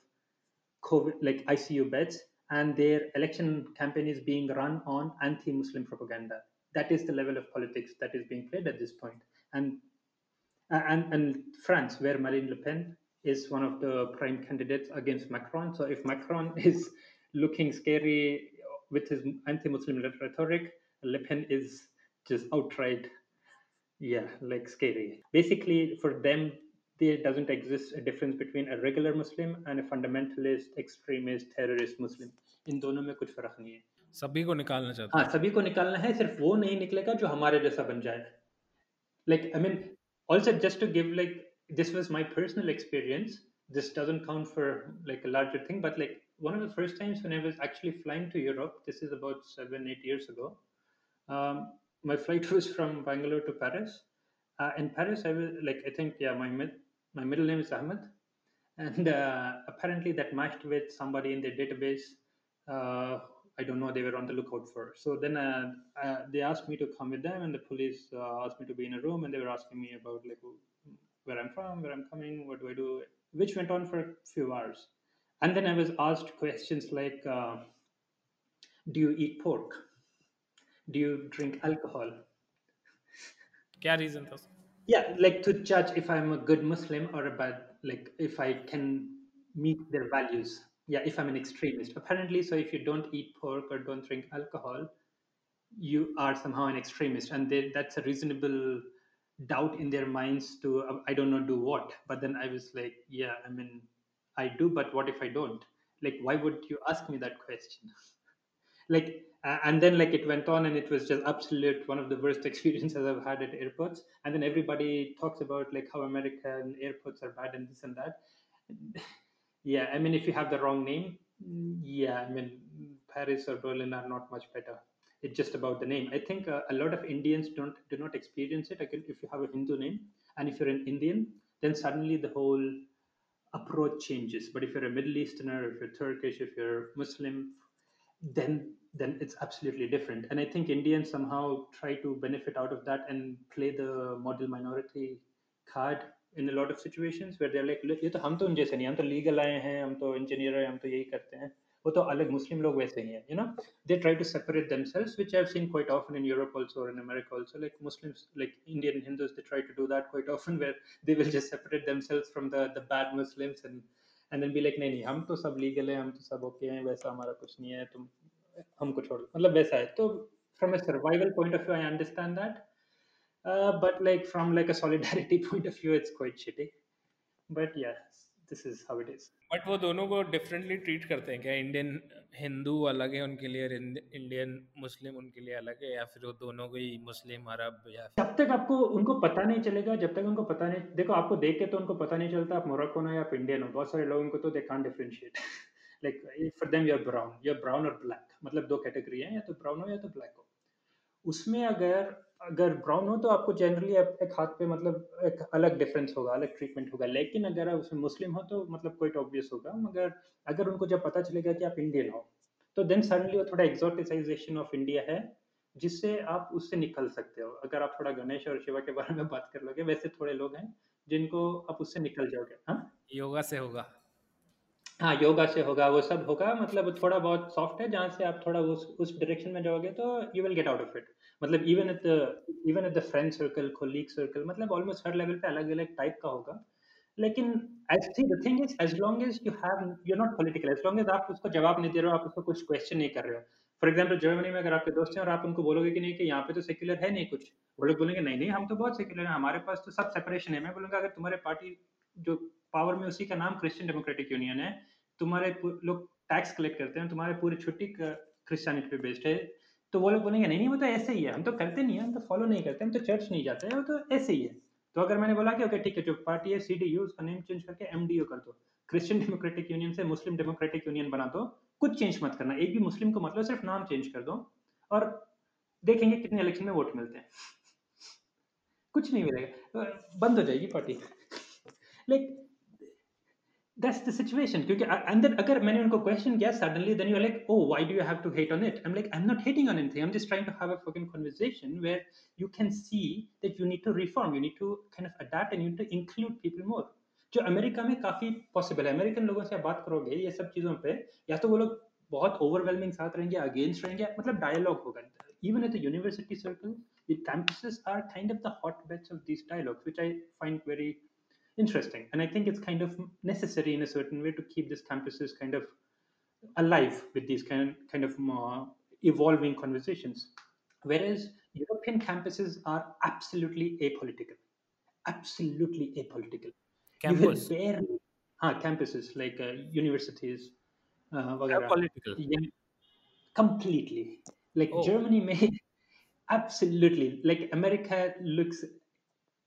COVID, like ICU beds, and their election campaign is being run on anti-Muslim propaganda. That is the level of politics that is being played at this point. And and and France, where Marine Le Pen is one of the prime candidates against Macron. So if Macron is looking scary with his anti-Muslim rhetoric, Le Pen is just outright, yeah, like scary. Basically, for them, there doesn't exist a difference between a regular Muslim and a fundamentalist, extremist, terrorist Muslim. इन दोनों में कुछ फर्क नहीं है सभी को निकालना चाहते हाँ सभी को निकालना है सिर्फ वो नहीं निकलेगा जो हमारे जैसा बन जाए like I mean also just to give like this was my personal experience this doesn't count for like a larger thing but like one of the first times when I was actually flying to Europe, this is about seven, eight years ago, um, my flight was from Bangalore to Paris. Uh, in Paris, I was like, I think, yeah, my mid, my middle name is Ahmed, and uh, apparently that matched with somebody in their database. Uh, I don't know. They were on the lookout for. So then uh, uh, they asked me to come with them, and the police uh, asked me to be in a room, and they were asking me about like where I'm from, where I'm coming, what do I do, which went on for a few hours. And then I was asked questions like Do you eat pork? Do you drink alcohol? क्या reason था yeah like to judge if i'm a good muslim or a bad like if i can meet their values yeah if i'm an extremist apparently so if you don't eat pork or don't drink alcohol you are somehow an extremist and they, that's a reasonable doubt in their minds to uh, i don't know do what but then i was like yeah i mean I do, but what if I don't? Like, why would you ask me that question? like, uh, and then like it went on, and it was just absolute one of the worst experiences I've had at airports. And then everybody talks about like how American airports are bad and this and that. yeah, I mean, if you have the wrong name, yeah, I mean, Paris or Berlin are not much better. It's just about the name. I think uh, a lot of Indians don't do not experience it. Again, if you have a Hindu name and if you're an Indian, then suddenly the whole approach changes. But if you're a Middle Easterner, if you're Turkish, if you're Muslim, then then it's absolutely different. And I think Indians somehow try to benefit out of that and play the model minority card in a lot of situations where they're like, ये तो हम तो उन जैसे नहीं हम तो legal आए हैं हम तो इंजीनियर हैं हम तो यही करते हैं वो तो अलग मुस्लिम लोग वैसे ही हैं you know they try to separate themselves which I've seen quite often in Europe also or in America also like Muslims like Indian Hindus they try to do that quite often where they will just separate themselves from the the bad Muslims and and then be like नहीं नहीं हम तो सब legal हैं हम तो सब okay हैं वैसा हमारा कुछ नहीं है तुम हमको छोड़ मतलब वैसा है। तो from a survival point of view I understand that. Uh, but like from like a solidarity point of view it's quite shitty. But yeah this is how it is but वो दोनों को डिफरेंटली ट्रीट करते हैं क्या? Indian Hindu अलग है उनके लिए इंडियन मुस्लिम उनके लिए अलग है? या फिर वो दोनों को ही मुस्लिम अरब या जब तक आपको उनको पता नहीं चलेगा जब तक उनको पता नहीं देखो आपको देख के तो उनको पता नहीं चलता आप मोरक्को हो या आप इंडियन हो बहुत सारे लोगों को तो they can't differentiate like for them you are brown you are brown और ब्लैक मतलब दो कैटेगरी है, या तो ब्राउन हो या तो ब्लैक हो। उसमें अगर अगर ब्राउन हो तो आपको जनरली एक हाथ पे मतलब एक अलग डिफरेंस होगा, अलग ट्रीटमेंट होगा। लेकिन अगर आप उसमें मुस्लिम हो तो मतलब कोई ऑब्वियस होगा। मगर अगर उनको जब पता चलेगा कि आप इंडियन हो तो देन सडनली वो थोड़ा एक्सोटिसाइजेशन ऑफ़ इंडिया है, जिससे आप उससे निकल सकते हो। अगर आप थोड़ा गणेश और शिवा के बारे में बात कर लोगे, वैसे थोड़े लोग हैं जिनको आप उससे निकल जाओगे। हाँ? योगा से होगा। हाँ योगा से होगा, वो सब होगा मतलब थोड़ा बहुत सॉफ्ट है, जहाँ से आप थोड़ा उस उस डायरेक्शन में जाओगे तो you will get out of it मतलब even at the even at the friend circle colleague circle मतलब ऑलमोस्ट हर लेवल पे अलग अलग टाइप का होगा। लेकिन as thing the thing is as long as you have you not political as long as आप उसको जवाब नहीं दे रहे हो, आप उसको कुछ क्वेश्चन नहीं कर रहे हो। फॉर एग्ज़ाम्पल जर्मनी में अगर आपके दोस्त हैं और आप उनको बोलोगे कि नहीं कि यहाँ पे तो सेक्युलर है नहीं कुछ, वो लोग बोलेंगे, नहीं नहीं, हम तो बहुत सेक्युलर हैं, हमारे पास तो सब सेपरेशन है। मैं बोलूँगा, अगर तुम्हारे पार्टी जो पावर में उसी का नाम क्रिश्चियन डेमोक्रेटिक यूनियन है। तुम्हारे लोग टैक्स कलेक्ट करते हैं, तुम्हारे पूरी छुट्टी क्रिश्चियनिटी पे बेस्ड है। तो वो लोग बोलेंगे, नहीं नहीं, वो तो ऐसे ही है, हम तो करते नहीं है, हम तो फॉलो नहीं करते, हम तो चर्च नहीं जाते हैं वो तो ऐसे ही है। तो अगर मैंने बोला कि, ओके, ठीक है, जो पार्टी है सी उसका नेम चेंज करके एम कर दो। क्रिश्चियन डेमोक्रेटिक यूनियन से मुस्लिम डेमोक्रेटिक यूनियन बना दो। कुछ चेंज मत करना, एक भी मुस्लिम को मतलब सिर्फ़ नाम चेंज कर दो और देखेंगे कितने इलेक्शन में वोट मिलते हैं। कुछ नहीं मिलेगा, बंद हो जाएगी party like that's the situation क्योंकि and then अगर मैंने उनको question किया suddenly then you're like oh why do you have to hate on it I'm like I'm not hating on anything I'm just trying to have a fucking conversation where you can see that you need to reform you need to kind of adapt and you need to include people more जो America में काफी possible है American लोगों से आप बात करोगे ये सब चीजों पे या तो वो लोग बहुत ओवरवेलमिंग साथ रहेंगे अगेंस्ट रहेंगे मतलब डायलॉग होगा even at the university circle the campuses are kind of the hotbeds of these dialogues, which I find very interesting. And I think it's kind of necessary in a certain way to keep these campuses kind of alive with these kind kind of more evolving conversations. Whereas European campuses are absolutely apolitical, absolutely apolitical. Campus. barely, हाँ, campuses like uh, universities, uh, political. Yeah, completely. Like Oh. Germany may absolutely like America looks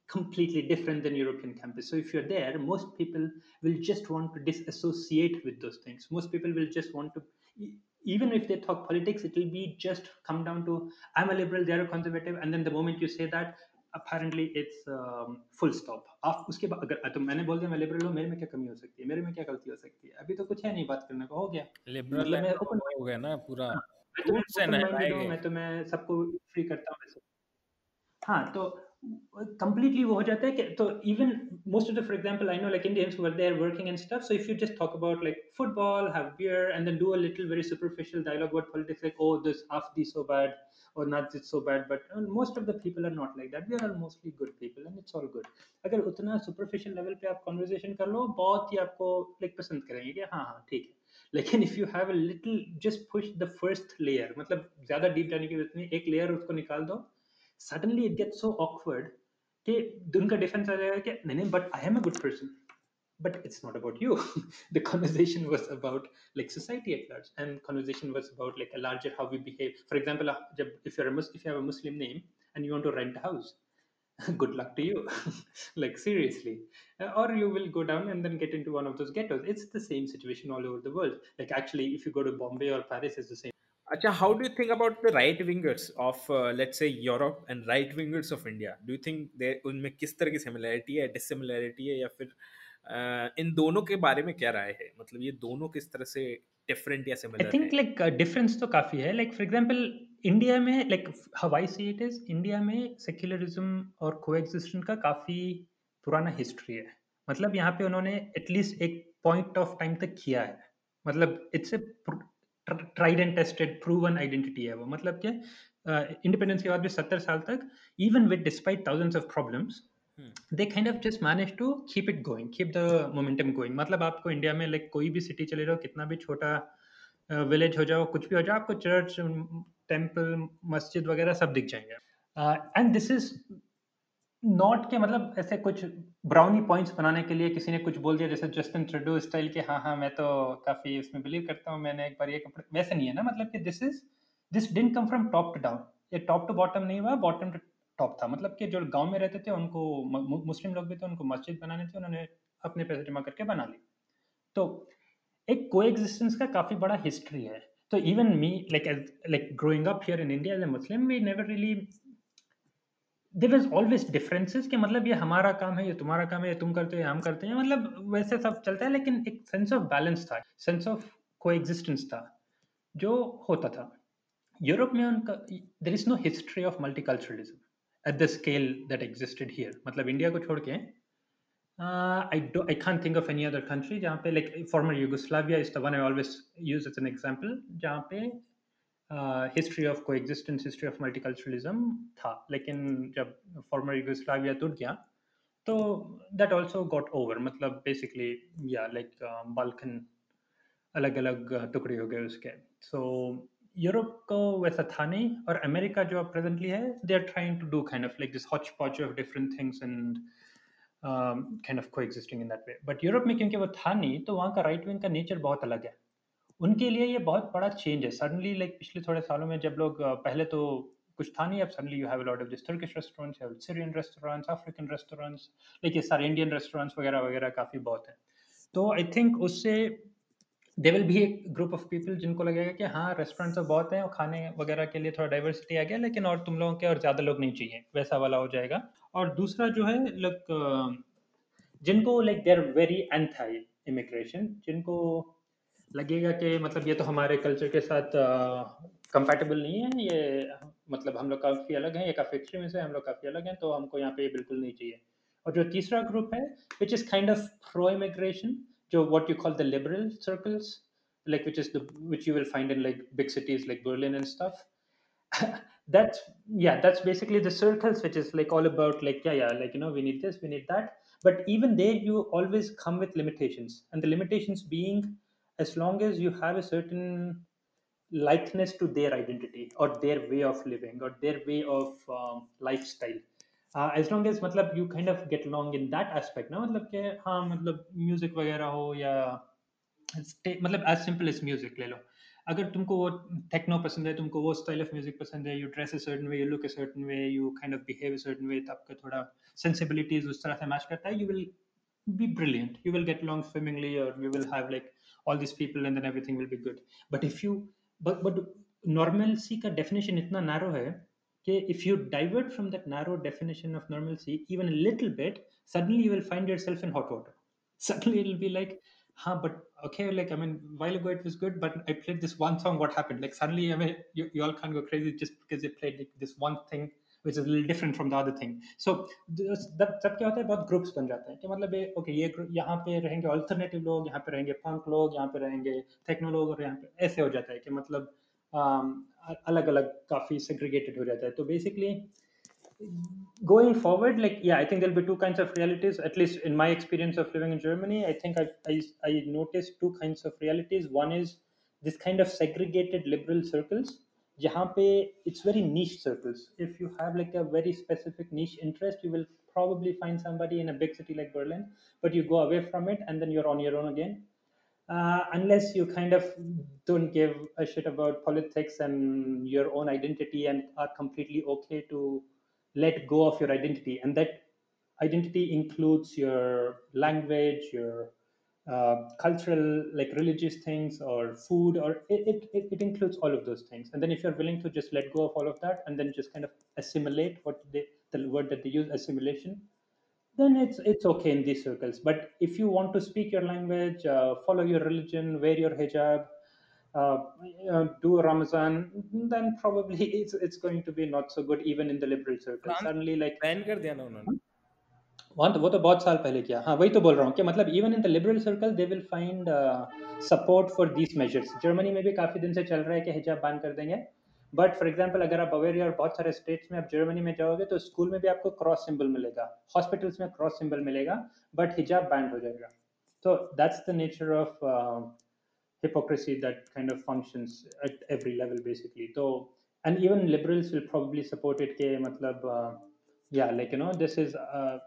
completely different than European campus. So if you're there, most people will just want to disassociate with those things. Most people will just want to e- even if they talk politics, it will be just come down to I'm a liberal, they're a conservative, and then the moment you say that, apparently it's um, full stop. आप उसके बाद अगर तो मैंने बोल दिया मैं liberal हूँ मेरे में क्या कमी हो सकती है मेरे में क्या गलती हो सकती है अभी तो कुछ है नहीं बात करने को हो गया लिबरल मतलब मैं open हो गया ना पूरा मैं तो दूध से open minded नहलाए हूँ, गए। मैं तो मैं सबको फ्री करता हूँ वैसे हाँ तो completely वो हो जाता है कि तो even most of the for example I know like Indians who are there working and stuff so if you just talk about like football have beer and then do a little very superficial dialogue about politics like oh this half this so bad or not this so bad but uh, most of the people are not like that we are all mostly good people and it's all good अगर उतना superficial level पे आप conversation कर लो बहुत ही आपको like पसंद करेंगे कि हाँ हाँ ठीक है लेकिन if you have a little just push the first layer मतलब ज़्यादा deep जाने की ज़रूरत नहीं एक layer उसको निकाल दो suddenly it gets so awkward कि उनका डिफेंस आ जाएगा कि नहीं नहीं but I am a good person but it's not about you the conversation was about like society at large and conversation was about like a larger how we behave for example uh, jab- if you're a Mus- if you have a muslim name and you want to rent a house good luck to you like seriously Uh, or you will go down and then get into one of those ghettos it's the same situation all over the world like actually if you go to bombay or paris it's the same अच्छा how do think about the right wingers of let say Europe and right wingers of India do you think उनमें किस तरह की similarity है dissimilarity है या फिर uh, इन दोनों के बारे में क्या राय है मतलब ये दोनों किस तरह से डिफरेंट या सिमिलर थिंक लाइक डिफरेंस तो काफ़ी है लाइक फॉर एग्ज़ाम्पल इंडिया में like how I see it is India में सेक्युलरिज्म और को एग्जिस्टेंट का काफ़ी पुराना हिस्ट्री है मतलब यहाँ पे उन्होंने एटलीस्ट एक पॉइंट ऑफ़ टाइम तक किया है मतलब it's a tried and tested proven identity है वो। मतलब कि इंडिपेंडेंस के बाद भी सत्तर साल तक even with despite thousands of problems they kind of just managed to keep it going keep the momentum going मतलब आपको इंडिया में लाइक कोई भी सिटी चले जाओ कितना भी छोटा विलेज हो जाओ कुछ भी हो जाओ आपको चर्च टेंपल मस्जिद वगैरह सब दिख जाएँगे। एंड दिस इज़ नॉट के मतलब ऐसे कुछ ब्राउनी पॉइंट्स बनाने के लिए किसी ने कुछ बोल दिया, जैसे जस्टिन ट्रूडो स्टाइल के हाँ हाँ मैं तो काफ़ी उसमें बिलीव करता हूँ, मैंने एक बार ये कपड़े, वैसे नहीं है ना मतलब कि this is this didn't come from top to down ये टॉप टू बॉटम नहीं हुआ बॉटम टू टॉप था। मतलब कि जो गाँव में रहते थे, उनको मुस्लिम लोग भी थे, उनको मस्जिद बनाने थे, उन्होंने अपने पैसे जमा करके बना ली। तो एक को का काफ़ी बड़ा हिस्ट्री है। तो even me like like growing up here in India as a Muslim we never really there was always differences कि मतलब ये हमारा काम है, ये तुम्हारा काम है, ये तुम करते हो हम करते हैं। मतलब वैसे सब चलता है, लेकिन एक सेंस ऑफ़ बैलेंस था सेंस ऑफ़ को था, जो होता था। यूरोप में उनका there is no history of multiculturalism at the scale that existed here मतलब इंडिया को छोड़ के I do I can think of any other country जहाँ पे like former Yugoslavia is the one I always use as an example जहाँ पे history of coexistence history of multiculturalism था। लेकिन जब फॉर्मर यूगोस्लाविया टूट गया तो दैट ऑल्सो गॉट ओवर मतलब बेसिकली या लाइक बाल्कन अलग अलग टुकड़े हो गए उसके। सो यूरोप को वैसा था नहीं, और अमेरिका जो अब प्रेजेंटली है they are trying to do kind of like this hotchpotch of different things and kind of coexisting in that way but Europe में क्योंकि वो था नहीं तो वहाँ का राइट विंग का नेचर बहुत अलग है। उनके लिए ये बहुत बड़ा चेंज है। सडनली लाइक पिछले थोड़े सालों में जब लोग पहले तो कुछ था नहीं, अब suddenly you have lot of this Turkish restaurants have Syrian restaurants African restaurants like ये सारे इंडियन रेस्टोरेंट्स वगैरह वगैरह काफ़ी बहुत हैं। तो आई थिंक उससे दे विल भी एक ग्रुप ऑफ़ पीपल जिनको लगेगा कि हाँ रेस्टोरेंट तो बहुत हैं और खाने वगैरह के लिए थोड़ा डाइवर्सिटी आ गया, लेकिन और तुम लोगों के और ज़्यादा लोग नहीं चाहिए, वैसा वाला हो जाएगा। और दूसरा जो है लाइक जिनको like they are very anti immigration जिनको लगेगा कि मतलब ये तो हमारे कल्चर के साथ कंपैटिबल नहीं है ये मतलब हम लोग काफ़ी अलग हैं ये काफ़ी एक्सट्रीम से हम लोग काफ़ी अलग हैं तो हमको यहाँ पे ये बिल्कुल नहीं चाहिए और जो तीसरा ग्रुप है which is kind of pro immigration जो what you call the liberal circles like which is the which you will find in like big cities like berlin and stuff that's yeah that's basically the circles which is like all about like yeah yeah like you know we need this we need that but even there you always come with limitations and the limitations being as long as you have a certain likeness to their identity or their way of living or their way of um, lifestyle as long as मतलब you kind of gate long in that aspect ना मतलब कि हाँ मतलब music वगैरह हो या मतलब एज सिंपल एज म्यूजिक ले लो अगर तुमको वो टेक्नो पसंद है तुमको वो स्टाइल ऑफ म्यूजिक पसंद है you dress a certain way you look a certain way you kind of behave a certain way तो आपका थोड़ा सेंसिबिलिटीज उस तरह से मैच करता है you will be brilliant you will get along swimmingly or you will have like all these people and then everything will be good. But if you but but normalcy ka definition itna narrow hai if you divert from that narrow definition of normalcy even a little bit suddenly you will find yourself in hot water. Suddenly it'll be like huh but okay like i mean while ago it was good but i played this one song what happened? Like suddenly i mean you, you all can't go crazy just because you played like, this one thing which is a little different from the other thing. So तब तब क्या होता है बहुत groups बन जाते हैं कि मतलब ये ओके ये यहाँ पे रहेंगे अल्टरनेटिव लोग यहाँ पे रहेंगे पंक लोग यहाँ पे रहेंगे टेक्नो लोग और यहाँ पे ऐसे हो जाता है कि मतलब अलग अलग काफ़ी segregated हो जाता है तो basically going forward like yeah i think there'll be two kinds of realities at least in my experience of living in germany i think i i, I noticed two kinds of realities one is this kind of segregated liberal circles pe it's very niche circles. If you have like a very specific niche interest you will probably find somebody in a big city like berlin but you go away from it and then you're on your own again. Uh, unless you kind of don't give a shit about politics and your own identity and are completely okay to let go of your identity. And that identity includes your language your um, cultural, like religious things or food, or it, it, it includes all of those things. And then if you're willing to just let go of all of that and then just kind of assimilate what they, the word that they use, assimilation, then it's it's okay in these circles. But if you want to speak your language, uh, follow your religion, wear your hijab, uh, uh, do Ramadan, then probably it's it's going to be not so good even in the liberal circles. Suddenly, like ban kar diya na वहाँ तो वो तो बहुत साल पहले किया। हाँ वही तो बोल रहा हूँ कि मतलब even in the liberal circle they will find support for these measures Germany में भी काफ़ी दिन से चल रहा है कि हिजाब बैन कर देंगे। बट फॉर एग्ज़ाम्पल अगर आप बवेरिया और बहुत सारे स्टेट्स में आप जर्मनी में जाओगे तो स्कूल में भी आपको क्रॉस सिंबल मिलेगा। हॉस्पिटल्स में क्रॉस सिंबल मिलेगा बट हिजाब बैंड हो जाएगा। तो that's the nature of of functions at every level basically. So and even liberals will probably support it ke matlab uh, yeah like you know this is uh,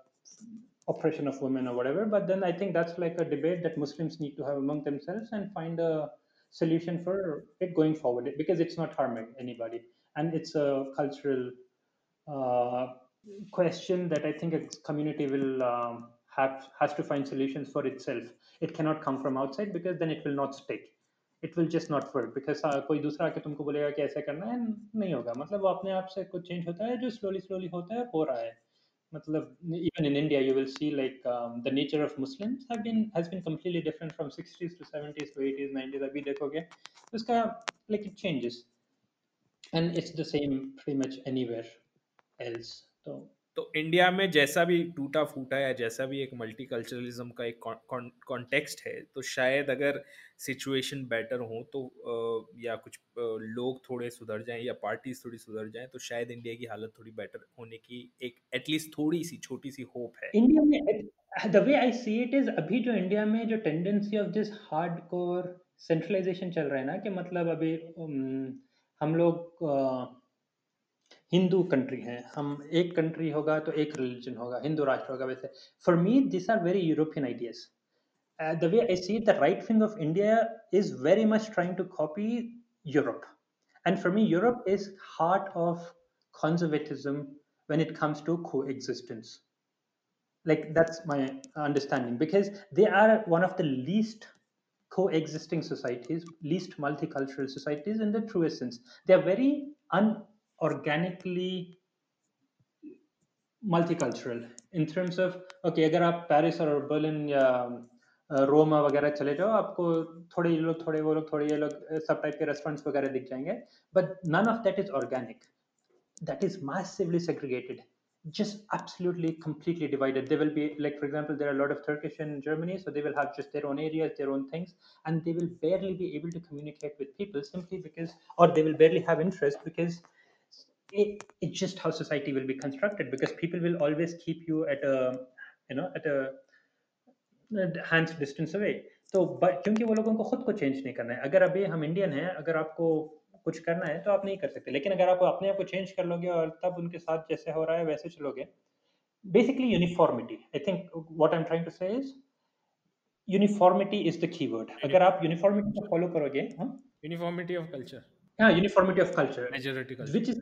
oppression of women or whatever but then i think that's like a debate that muslims need to have among themselves and find a solution for it going forward because it's not harming anybody and it's a cultural uh, question that i think a community will um, have has to find solutions for itself it cannot come from outside because then it will not stick it will just not work because uh, कोई दूसरा आके तुमको बोलेगा कि ऐसा करना है नहीं होगा मतलब वो अपने आप से कुछ चेंज होता है जो स्लोली स्लोली होता है हो रहा है matlab, even in India, you will see like um, the nature of Muslims have been has been completely different from 60s to 70s to 80s, 90s. अभी देखोगे तो इसका like it changes, and it's the same pretty much anywhere else. So तो India में जैसा भी टूटा फूटा या जैसा भी एक मल्टीकल्चरलिज्म का एक कॉन्टेक्स्ट है तो शायद अगर सिचुएशन बेटर हो तो या कुछ लोग थोड़े सुधर जाएँ या पार्टीज़ थोड़ी सुधर जाएँ तो शायद इंडिया की हालत थोड़ी बेटर होने की एक एटलीस्ट थोड़ी सी छोटी सी होप है। इंडिया में the way I see it is अभी जो इंडिया में जो tendency of this hardcore centralisation चल रहा है ना, कि मतलब अभी हम लोग हिंदू कंट्री है हम एक कंट्री होगा तो एक रिलीजन होगा हिंदू राष्ट्र होगा वैसे for me this are very European ideas the way I see the right wing of India is very much trying to copy Europe and for me Europe is heart of conservatism when it comes to coexistence like that's my understanding because they are one of the least coexisting societies, least multicultural societies in the truest sense. They're very unorganically multicultural in terms of okay अगर आप Paris और Berlin या रोमा वगैरह चले जाओ आपको थोड़े ये लोग थोड़े वो लोग थोड़े ये लोग सब टाइप के रेस्टोरेंट्स वगैरह दिख जाएंगे but none of that is organic that is massively segregated just absolutely completely divided. They will be like, for example, there are a lot of Turkish in Germany, so they will have just their own areas, their own things, and they will barely be able to communicate with people simply because, or they will barely have interest because it, it's just how society will be constructed. Because people will always keep you at a, you know, at a hands distance away. तो क्योंकि वो लोगों को खुद को change नहीं करना है अगर अभी हम इंडियन हैं अगर आपको कुछ करना है तो आप नहीं कर सकते लेकिन अगर आप अपने आप को चेंज कर लोगे और तब उनके साथ जैसे हो रहा है वैसे चलोगे basically uniformity i think what i'm trying to say is uniformity is the keyword agar aap uniformity ko follow karoge huh? uniformity of culture yeah uniformity of culture majority culture which is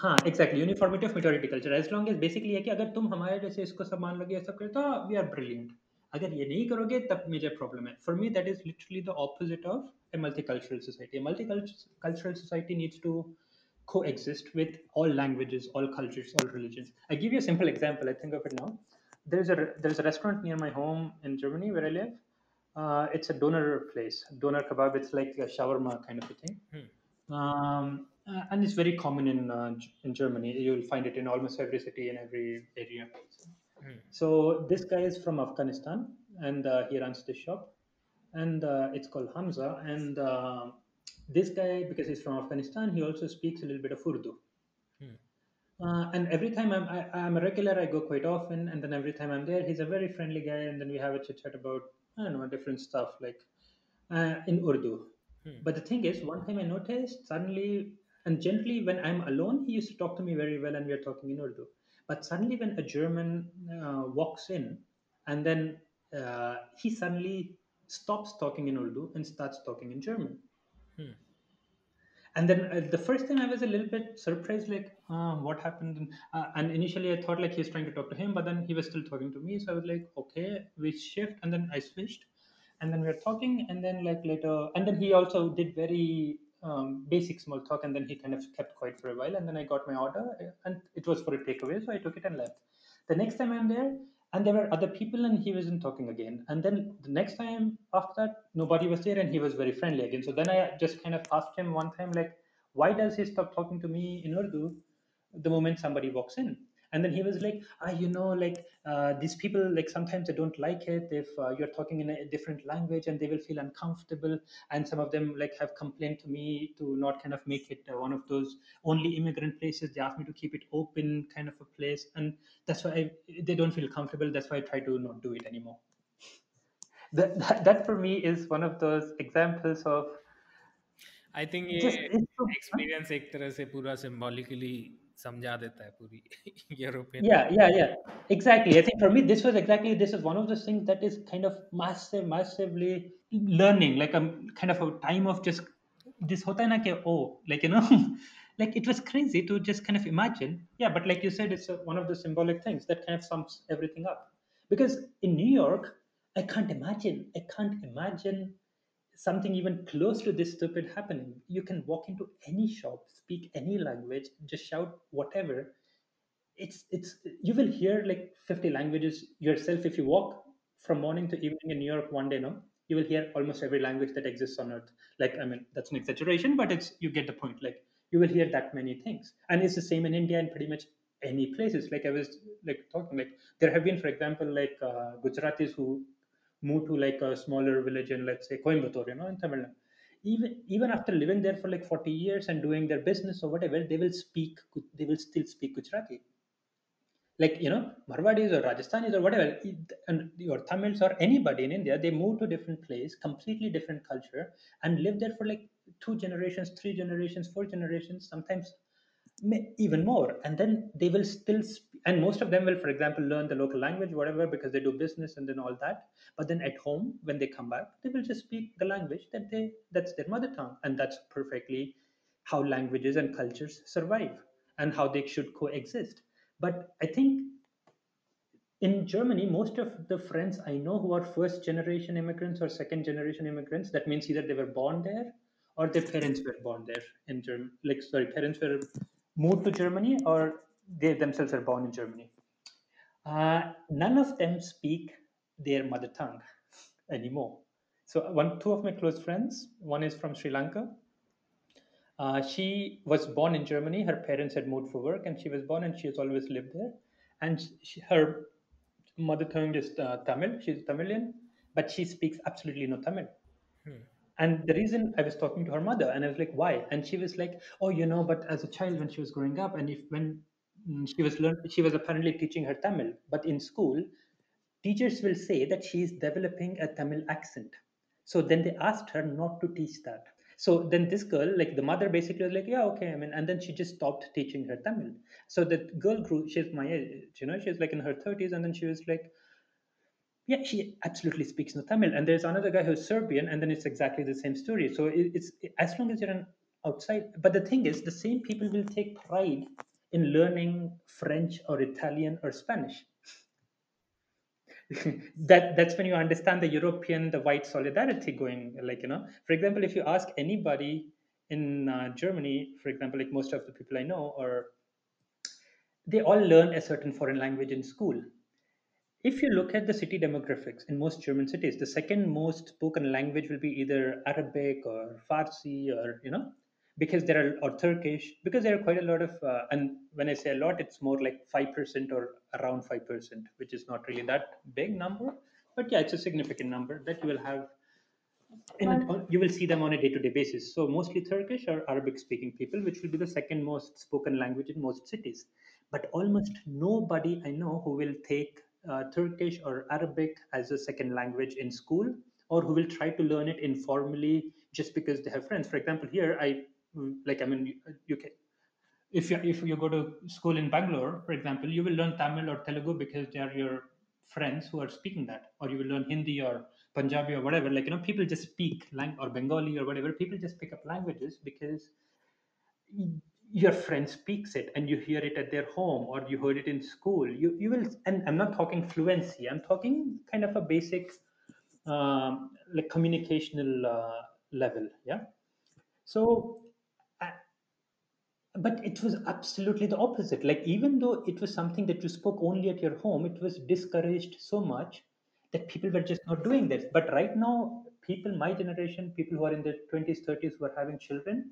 हाँ exactly uniformity majority culture. As long as basically basically है कि अगर तुम हमारे जैसे इसको सब मान लोगे ये सब करे तो वी आर ब्रिलियंट अगर ये नहीं करोगे तब मेजर प्रॉब्लम है. For me that is literally the opposite of a multi cultural society multi cultural society needs to with all languages all cultures all religions. I give you a simple example i think of it now. There's a there's a restaurant near my home in germany where i live. Uh, it's a doner place. Doner kebab it's like a shawarma kind of a thing. Hmm. Um, uh, and it's very common in uh, in Germany. You'll find it in almost every city and every area. Hmm. So this guy is from Afghanistan, and uh, he runs this shop and uh, it's called Hamza. And uh, this guy, because he's from Afghanistan, he also speaks a little bit of Urdu. Hmm. Uh, and every time I'm I, am i am a regular, I go quite often. And then every time I'm there, he's a very friendly guy. And then we have a chit chat about I don't know different stuff like uh, in Urdu. Hmm. But the thing is, one time I noticed suddenly, and generally when I'm alone, he used to talk to me very well, and we are talking in Urdu. But suddenly, when a German uh, walks in, and then uh, he suddenly stops talking in Urdu and starts talking in German. Hmm. And then uh, the first time I was a little bit surprised, like, uh, what happened? And, uh, and initially I thought like he's trying to talk to him, but then he was still talking to me. So I was like, okay, we shift. And then I switched. And then we were talking. And then, like, later, and then he also did very um, basic small talk. And then he kind of kept quiet for a while. And then I got my order, and it was for a takeaway. So I took it and left. The next time I'm there, and there were other people and he wasn't talking again and then the next time after that nobody was there and he was very friendly again so then i just kind of asked him one time like why does he stop talking to me in urdu the moment somebody walks in and then he was like ah you know like uh, these people like sometimes they don't like it if uh, you're talking in a different language and they will feel uncomfortable and some of them like have complained to me to not kind of make it uh, one of those only immigrant places they ask me to keep it open kind of a place and that's why I, they don't feel comfortable that's why i try to not do it anymore that, that, that for me is one of those examples of I think ये experience एक तरह से पूरा symbolically समझा देता है पूरी European yeah yeah yeah exactly i think for me this was exactly this is one of those things that is kind of massive massively learning like a kind of a time of just this hota hai na ke oh like you know like it was crazy to just kind of imagine yeah but like you said it's a, one of the symbolic things that kind of sums everything up because in new york i can't imagine i can't imagine something even close to this stupid happening. You can walk into any shop, speak any language, just shout whatever. It's it's you will hear like 50 languages yourself if you walk from morning to evening in New York one day, no? You will hear almost every language that exists on earth. Like, I mean, that's an exaggeration, but it's you get the point. Like you will hear that many things. And it's the same in India and pretty much any places. Like I was like talking, like there have been, for example, like uh, Gujaratis who move to like a smaller village in let's say Coimbatore, you know, in Tamil Nadu. Even even after living there for like 40 years and doing their business or whatever, they will speak they will still speak Gujarati. Like you know, Marwadis or Rajasthanis or whatever, and or Tamils or anybody in India, they move to different place, completely different culture, and live there for like two generations, three generations, four generations, sometimes even more and then they will still sp- and most of them will for example learn the local language whatever because they do business and then all that but then at home when they come back they will just speak the language that they that's their mother tongue and that's perfectly how languages and cultures survive and how they should coexist but i think in Germany, most of the friends I know who are first generation immigrants or second generation immigrants, that means either they were born there or their parents were born there in Germany. Like, sorry, parents were moved to Germany or they themselves are born in Germany. Uh, none of them speak their mother tongue anymore. So one, two of my close friends, one is from Sri Lanka. Uh, she was born in Germany. Her parents had moved for work, and she was born, and she has always lived there. And she, her mother tongue is uh, Tamil. She's Tamilian, but she speaks absolutely no Tamil. Hmm. And the reason I was talking to her mother, and I was like, "Why?" And she was like, "Oh, you know, but as a child when she was growing up, and if when Mm, she was learn, she was apparently teaching her Tamil, but in school, teachers will say that she is developing a Tamil accent." So then they asked her not to teach that. So then this girl, like the mother basically was like, yeah, okay. I mean, and then she just stopped teaching her Tamil. So the girl grew, she's my age, you know, she's like in her 30s. And then she was like, yeah, she absolutely speaks no Tamil. And there's another guy who's Serbian, and then it's exactly the same story. So it, it's as long as you're an outside. But the thing is, the same people will take pride in learning French or Italian or Spanish. that that's when you understand the European, the white solidarity going. Like you know, for example, if you ask anybody in uh, Germany, for example, like most of the people I know, or they all learn a certain foreign language in school. If you look at the city demographics in most German cities, the second most spoken language will be either Arabic or Farsi or you know because there are or Turkish because there are quite a lot of uh, and when I say a lot, it's more like five percent or around five percent, which is not really that big number, but yeah, it's a significant number that you will have. In, you will see them on a day-to-day basis. So mostly Turkish or Arabic-speaking people, which will be the second most spoken language in most cities. But almost nobody I know who will take uh, Turkish or Arabic as a second language in school, or who will try to learn it informally just because they have friends. For example, here I like I mean, you can if you if you go to school in Bangalore, for example, you will learn Tamil or Telugu because they are your friends who are speaking that, or you will learn Hindi or Punjabi or whatever. Like you know, people just speak lang- or Bengali or whatever. People just pick up languages because your friend speaks it and you hear it at their home or you heard it in school. You you will, and I'm not talking fluency. I'm talking kind of a basic um, like communicational uh, level. Yeah. So but it was absolutely the opposite. Like even though it was something that you spoke only at your home it was discouraged so much that people were just not doing this. But right now people my generation people who are in their 20s 30s who are having children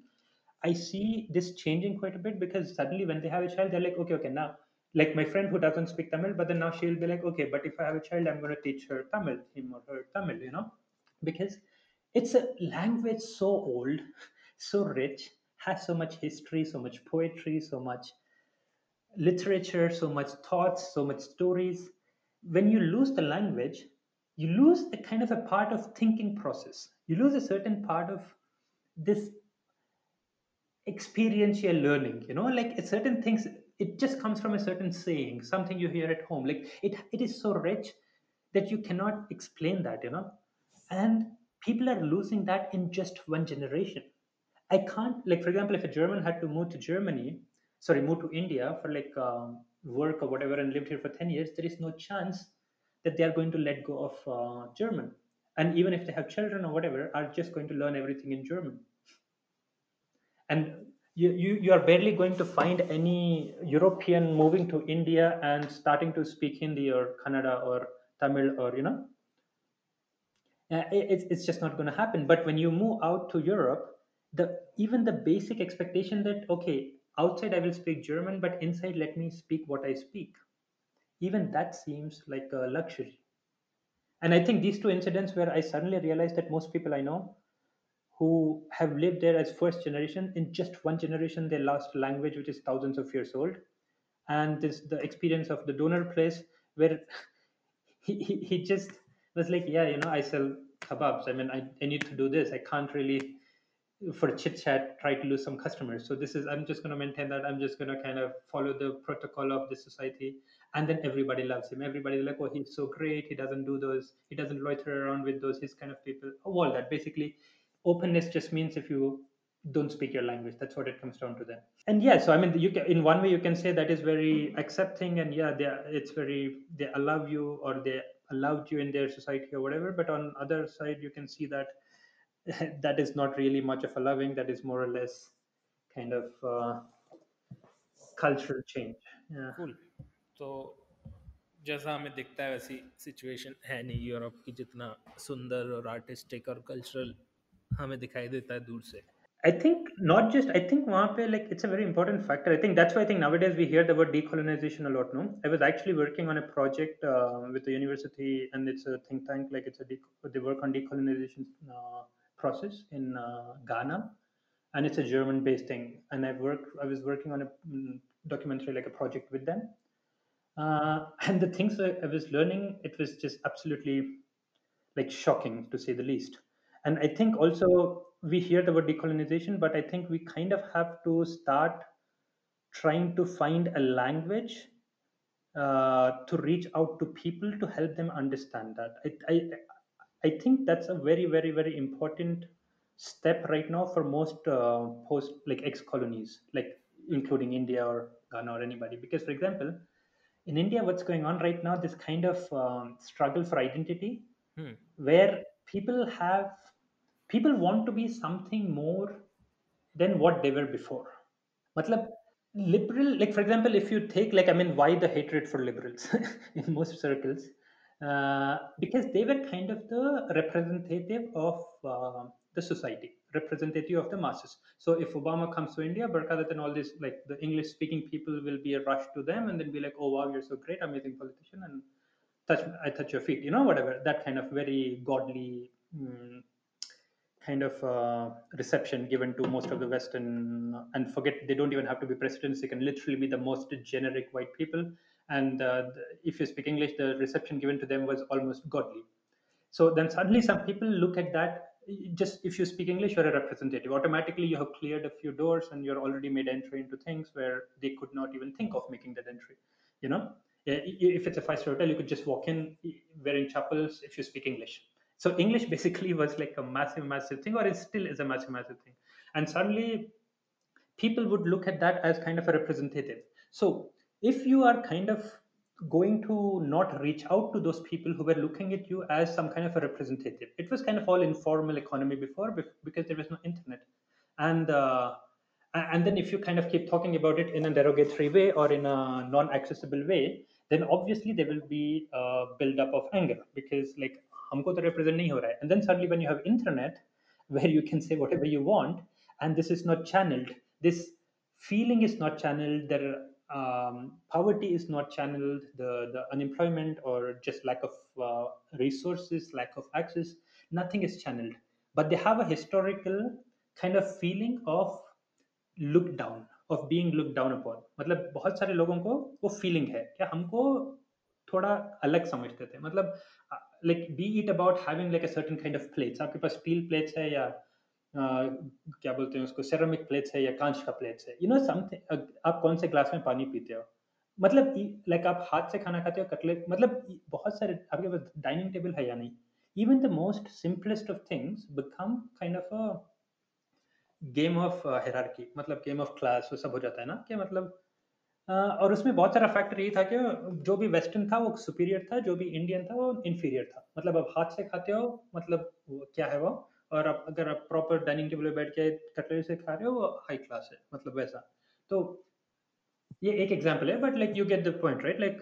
i see this changing quite a bit because suddenly when they have a child they're like okay okay now like my friend who doesn't speak tamil but then now she'll be like okay but if i have a child i'm going to teach her tamil him or her tamil you know? Because it's a language so old so rich has so much history, so much poetry, so much literature, so much thoughts, so much stories. When you lose the language, you lose a kind of a part of thinking process. You lose a certain part of this experiential learning, you know, like certain things, it just comes from a certain saying, something you hear at home. Like it, it is so rich that you cannot explain that, you know. And people are losing that in just one generation I can't like for example, if a German had to move to Germany, sorry, move to India for like um, work or whatever and lived here for ten years, there is no chance that they are going to let go of uh, German. And even if they have children or whatever, are just going to learn everything in German. And you, you, you are barely going to find any European moving to India and starting to speak Hindi or Kannada or Tamil or you know, uh, it, it's just not going to happen. But when you move out to Europe, the even the basic expectation that okay outside i will speak german but inside let me speak what i speak. Even that seems like a luxury. And i think these two incidents where i suddenly realized that most people i know who have lived there as first generation in just one generation they lost language which is thousands of years old. And this the experience of the doner place where he, he, he just was like yeah you know i sell kebabs. I mean I, I need to do this. I can't really for chit chat try to lose some customers. So this is i'm just going to maintain that. I'm just going to kind of follow the protocol of the society. And then everybody loves him. Everybody's like oh he's so great. He doesn't do those he doesn't loiter around with those his kind of people. All that. Basically openness just means if you don't speak your language. That's what it comes down to then. And yeah so i mean you can in one way you can say that is very accepting and yeah they it's very they allow you or they allowed you in their society or whatever. But on other side you can see that that is not really much of a loving that is more or less kind of uh, cultural change yeah cool so जैसा हमें दिखता है वैसी situation है नहीं Europe की जितना सुंदर और आर्टिस्टिक और कल्चरल हमें दिखाई देता है दूर से I think not just I think wahan like it's a very important factor. I think that's why I think nowadays we hear the word decolonization a lot. No, I was actually working on a project uh, with the university, and it's a think tank. Like it's a de- they work on decolonization uh, process in uh, Ghana, and it's a German-based thing. And I worked I was working on a mm, documentary like a project with them. Uh, and the things I was learning, it was just absolutely like shocking to say the least. And I think also we hear the word decolonization, but I think we kind of have to start trying to find a language uh, to reach out to people to help them understand that. I, I think that's a very, very, very important step right now for most uh, post like ex colonies, like including India or Ghana or anybody. Because, for example, in India, what's going on right now, this kind of um, struggle for identity, hmm. where people have people want to be something more than what they were before. Matlab, liberal, like for example, if you take like I mean, why the hatred for liberals in most circles? Uh, because they were kind of the representative of uh, the society, representative of the masses. So if Obama comes to India, Barkha Dutt and all this, like the English speaking people will be a rush to them and then be like, oh wow, you're so great, amazing politician, and touch, I touch your feet, you know, whatever. That kind of very godly. Mm, kind of uh, reception given to most of the Western, and forget they don't even have to be presidents. They can literally be the most generic white people. And uh, if you speak English, the reception given to them was almost godly. So then suddenly some people look at that. Just if you speak English, you're a representative. Automatically, you have cleared a few doors and you're already made entry into things where they could not even think of making that entry. You know, if it's a five-star hotel, you could just walk in wearing chappals if you speak English so English basically was like a massive, massive thing, or it still is a massive, massive thing. And suddenly people would look at that as kind of a representative. So if you are kind of going to not reach out to those people who were looking at you as some kind of a representative, it was kind of all informal economy before because there was no internet. And uh, and then if you kind of keep talking about it in a derogatory way or in a non-accessible way, then obviously there will be a build-up of anger because like हमको तो represent नहीं हो रहा है and then suddenly when you have internet where you can say whatever you want and this is not channeled this feeling is not channeled there um, poverty is not channeled the the unemployment or just lack of uh, resources lack of access nothing is channeled but they have a historical kind of feeling of look down of being looked down upon मतलब बहुत सारे लोगों को वो feeling है क्या हमको थोड़ा अलग समझते थे मतलब like be it about having like a certain kind of plates आपके पास स्टील प्लेट्स है या uh, क्या बोलते हैं उसको सेरामिक प्लेट्स है या कांच का प्लेट्स है। यू नो समथिंग आप कौन से ग्लास में पानी पीते हो? मतलब लाइक आप हाथ से खाना खाते हो कटलेट मतलब बहुत सारे आपके पास डाइनिंग टेबल है या नहीं? Even the most simplest of things become kind of a of uh, hierarchy मतलब game of class वो सब हो जाता है ना? कि मतलब और उसमें बहुत सारा फैक्टर ये था कि जो भी वेस्टर्न था वो सुपीरियर था जो भी इंडियन था वो इन्फीरियर था। मतलब आप हाथ से खाते हो मतलब क्या है वो? और आप अगर आप प्रॉपर डाइनिंग टेबल पे बैठ के कटलरी से खा रहे हो वो हाई क्लास है मतलब वैसा। तो ये एक एग्जांपल है but like you get the point right like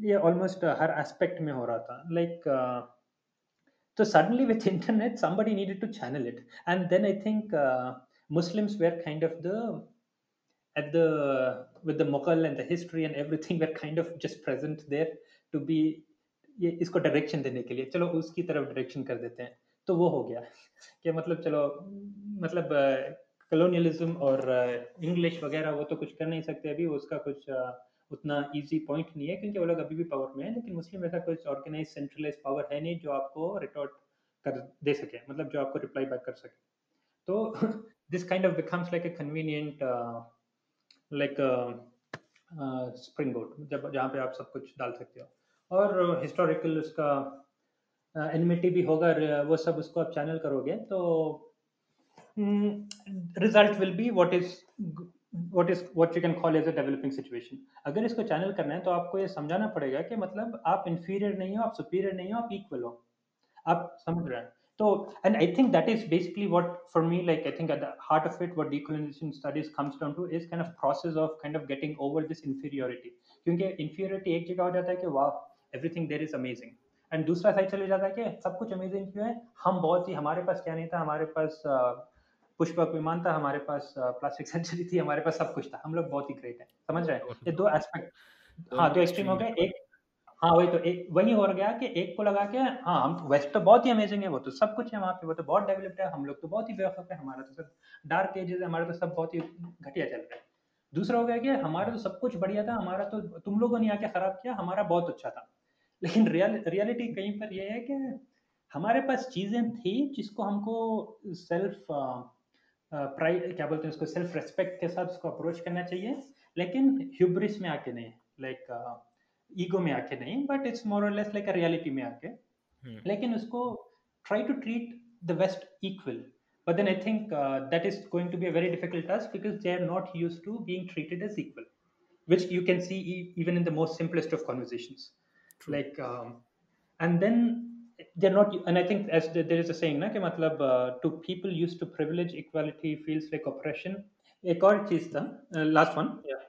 ये ऑलमोस्ट हर एस्पेक्ट में हो रहा था। लाइक like, तो suddenly with internet needed to channel it. And then i think uh, muslims were kind of the at the with the Mughal and the history and everything were kind of just present there to be ये इसको direction देने के लिए। चलो उसकी तरफ़ direction कर देते हैं। तो वो हो गया कि मतलब चलो मतलब कलोनियलिज्म और इंग्लिश वगैरह वो तो कुछ कर नहीं सकते अभी, उसका कुछ उतना इजी पॉइंट नहीं है, क्योंकि वो लोग अभी भी पावर में है, लेकिन मुस्लिम ऐसा कुछ ऑर्गेनाइज सेंट्रलाइज पावर है नहीं जो आपको रिटोर्ट कर दे सके मतलब जो आपको रिप्लाई बैक कर सके। तो this kind of becomes like a convenient like springboard जब, जहाँ पे आप सब कुछ डाल सकते हो। और हिस्टोरिकल उसका एनिमिटी भी होगा वो सब उसको आप चैनल करोगे तो result will be what is what is what you can call is a developing situation अगर इसको चैनल करना है तो आपको ये समझाना पड़ेगा कि मतलब आप इन्फीरियर नहीं हो, आप सुपीरियर नहीं हो, आप इक्वल हो। आप समझ रहे हैं? तो and I think that is basically what for me like I think at the heart of it what decolonisation studies comes down to is kind of process of kind of getting over this inferiority क्योंकि inferiority एक जगह हो जाता है कि, वाह everything there is amazing and दूसरा side चले जाता है कि सब कुछ अमेजिंग क्यों है? हम बहुत ही हमारे पास क्या नहीं था? हमारे पास पुष्पक विमान था हमारे पास प्लास्टिक सर्जरी थी हमारे पास सब कुछ था। हम लोग बहुत ही ग्रेट है। समझ रहे हैं? ये दो एस्पेक्ट हाँ दो एक्सट्रीम हो गए। एक हाँ वही तो एक वही हो गया कि एक को लगा के हाँ हम वेस्ट तो बहुत ही अमेजिंग है वो तो सब कुछ है वहाँ पे वो तो बहुत डेवलप्ड है हम लोग तो बहुत ही बेवकूफ़ है हमारा तो सब डार्क एजेस है हमारा तो सब बहुत ही घटिया चल रहा है। दूसरा हो गया कि हमारा तो सब कुछ बढ़िया था हमारा तो तुम लोगों ने आके खराब किया हमारा बहुत अच्छा था। लेकिन रियल रियलिटी कहीं पर यह है कि हमारे पास चीज़ें थी जिसको हमको सेल्फ प्राइ uh, uh, क्या बोलते हैं उसको सेल्फ रेस्पेक्ट के साथ उसको अप्रोच करना चाहिए। लेकिन ह्यूब्रिस में आके नहीं लाइक ईगो uh, में आके नहीं बट इट्स मोर और लेस लाइक अ रियलिटी में आके। hmm. लेकिन उसको try to treat the best equal but then I think that is going to be a very difficult task because they are not use to being treated as equal which you can see even in the most simplest of conversations True. like um, and then they're not and i think as there is a saying na कि मतलब uh, to people used to privilege equality feels like oppression एक और चीज था last one yeah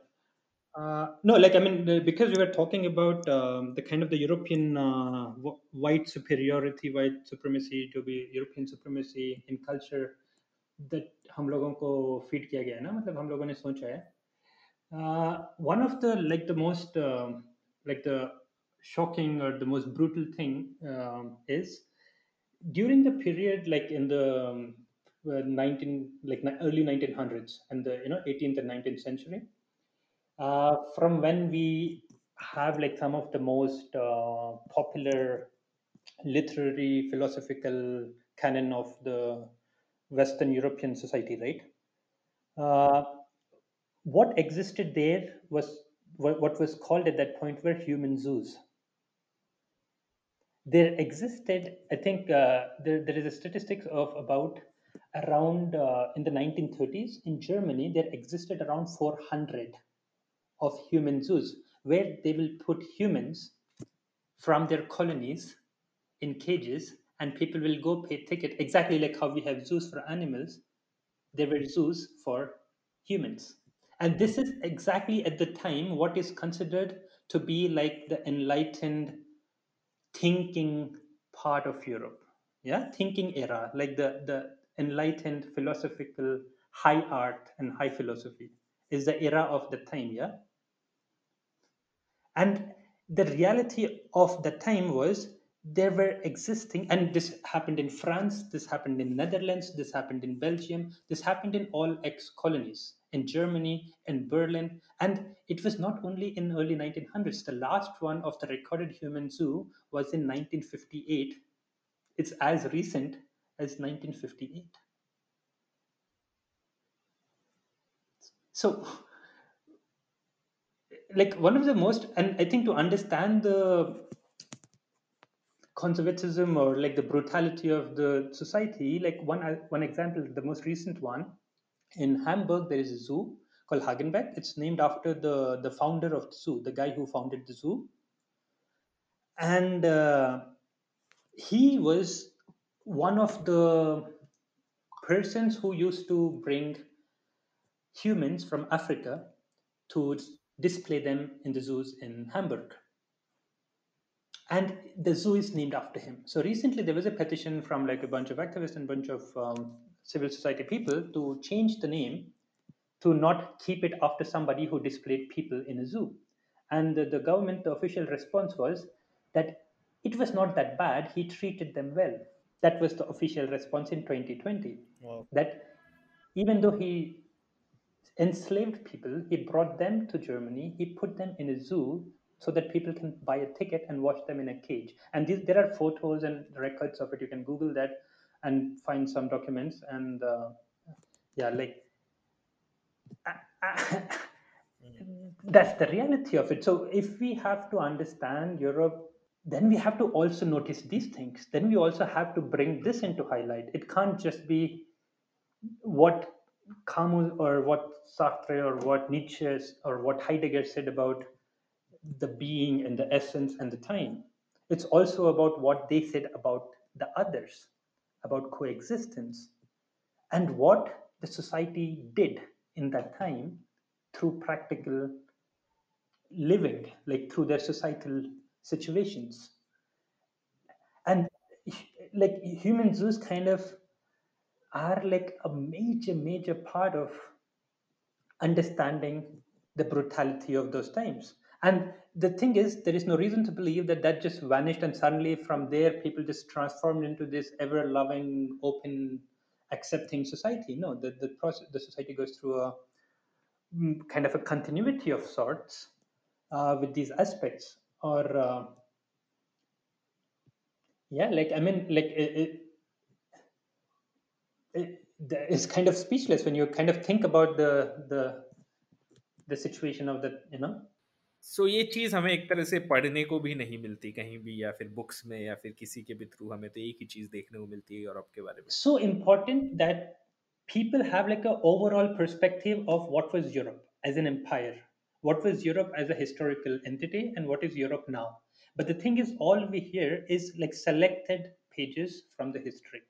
uh, no, like I mean, because we were talking about um, the kind of the European uh, white superiority, white supremacy, to be European supremacy in culture that हम लोगों को feed किया गया है ना मतलब हम लोगों ने सोचा है uh, one of the like the most uh, like the shocking or the most brutal thing um, is during the period like in the um, 19 like early 1900s and the you know 18th and 19th century uh, from when we have like some of the most uh, popular literary philosophical canon of the Western European society, right? Uh, what existed there was what, what was called at that point were human zoos. There existed, I think, uh, there, there is a statistics of about around uh, in the 1930s in Germany, there existed around 400 of human zoos where they will put humans from their colonies in cages and people will go pay ticket. Exactly like how we have zoos for animals there were zoos for humans. And this is exactly at the time what is considered to be like the enlightened thinking part of europe. Yeah thinking era like the the enlightened philosophical high art and high philosophy is the era of the time yeah? And the reality of the time was there were existing, and this happened in France, this happened in Netherlands, this happened in Belgium, this happened in all ex-colonies, in Germany, in Berlin, and it was not only in early 1900s. The last one of the recorded human zoo was in 1958. It's as recent as 1958. So like one of the most and i think to understand the conservatism or like the brutality of the society like one one example the most recent one in hamburg there is a zoo called hagenbeck it's named after the the founder of the zoo the guy who founded the zoo and uh, he was one of the persons who used to bring humans from africa to display them in the zoos in Hamburg. And the zoo is named after him. So recently there was a petition from like a bunch of activists and a bunch of um, civil society people to change the name to not keep it after somebody who displayed people in a zoo. And the, the government, the official response was that it was not that bad. He treated them well. That was the official response in 2020. Wow. That even though he enslaved people, he brought them to Germany, he put them in a zoo so that people can buy a ticket and watch them in a cage. And these, there are photos and records of it. You can Google that and find some documents. And uh, yeah, like that's the reality of it. So if we have to understand Europe, then we have to also notice these things. Then we also have to bring this into highlight. It can't just be what Camus or what Sartre or what Nietzsche or what Heidegger said about the being and the essence and the time. It's also about what they said about the others, about coexistence, and what the society did in that time through practical living, like through their societal situations. And like human zoos kind of are like a major, major part of understanding the brutality of those times. And the thing is, there is no reason to believe that that just vanished and suddenly from there people just transformed into this ever loving, open, accepting society. No, the, the process, the society goes through a mm, kind of a continuity of sorts uh, with these aspects. Or uh, yeah, like I mean, like it, it, it, it's kind of speechless when you kind of think about the the the situation of the you know so so, ये चीज़ हमें एक तरह से पढ़ने को भी नहीं मिलती कहीं भी या फिर बुक्स में या फिर किसी के भी थ्रू हमें तो एक ही चीज़ देखने को मिलती है यूरोप के बारे में so important that people have like a overall perspective of what was Europe as an empire, what was Europe as a historical entity, and what is Europe now. But the thing is, all we hear is like selected pages from the history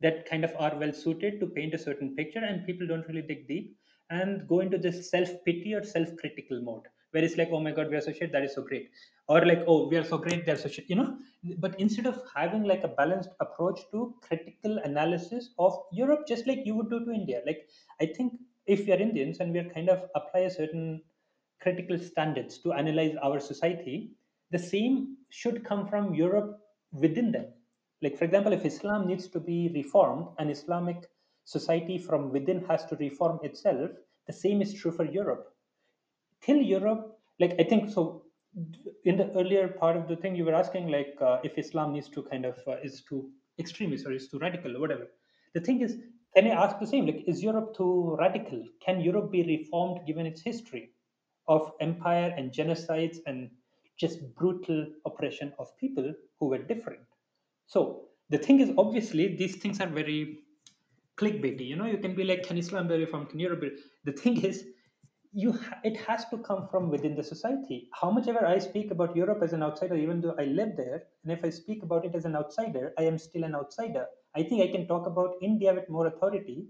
that kind of are well suited to paint a certain picture, and people don't really dig deep and go into this self pity or self critical mode where it's like, oh my god, we are so shit, that is so great. Or like, oh, we are so great, they're so shit, you know? But instead of having like a balanced approach to critical analysis of Europe, just like you would do to India, like I think if we are Indians and we are kind of apply a certain critical standards to analyze our society, the same should come from Europe within them. Like, for example, if Islam needs to be reformed, an Islamic society from within has to reform itself, the same is true for Europe till Europe, like I think so. In the earlier part of the thing, you were asking like uh, if Islam needs to kind of uh, is too extremist or is too radical or whatever. The thing is, can I ask the same? Like, is Europe too radical? Can Europe be reformed given its history of empire and genocides and just brutal oppression of people who were different? So the thing is, obviously, these things are very clickbaity. You know, you can be like, can Islam be reformed? Can Europe be? The thing is, you it has to come from within the society. How much ever i speak about europe as an outsider even though i live there and if i speak about it as an outsider i am still an outsider. I think i can talk about india with more authority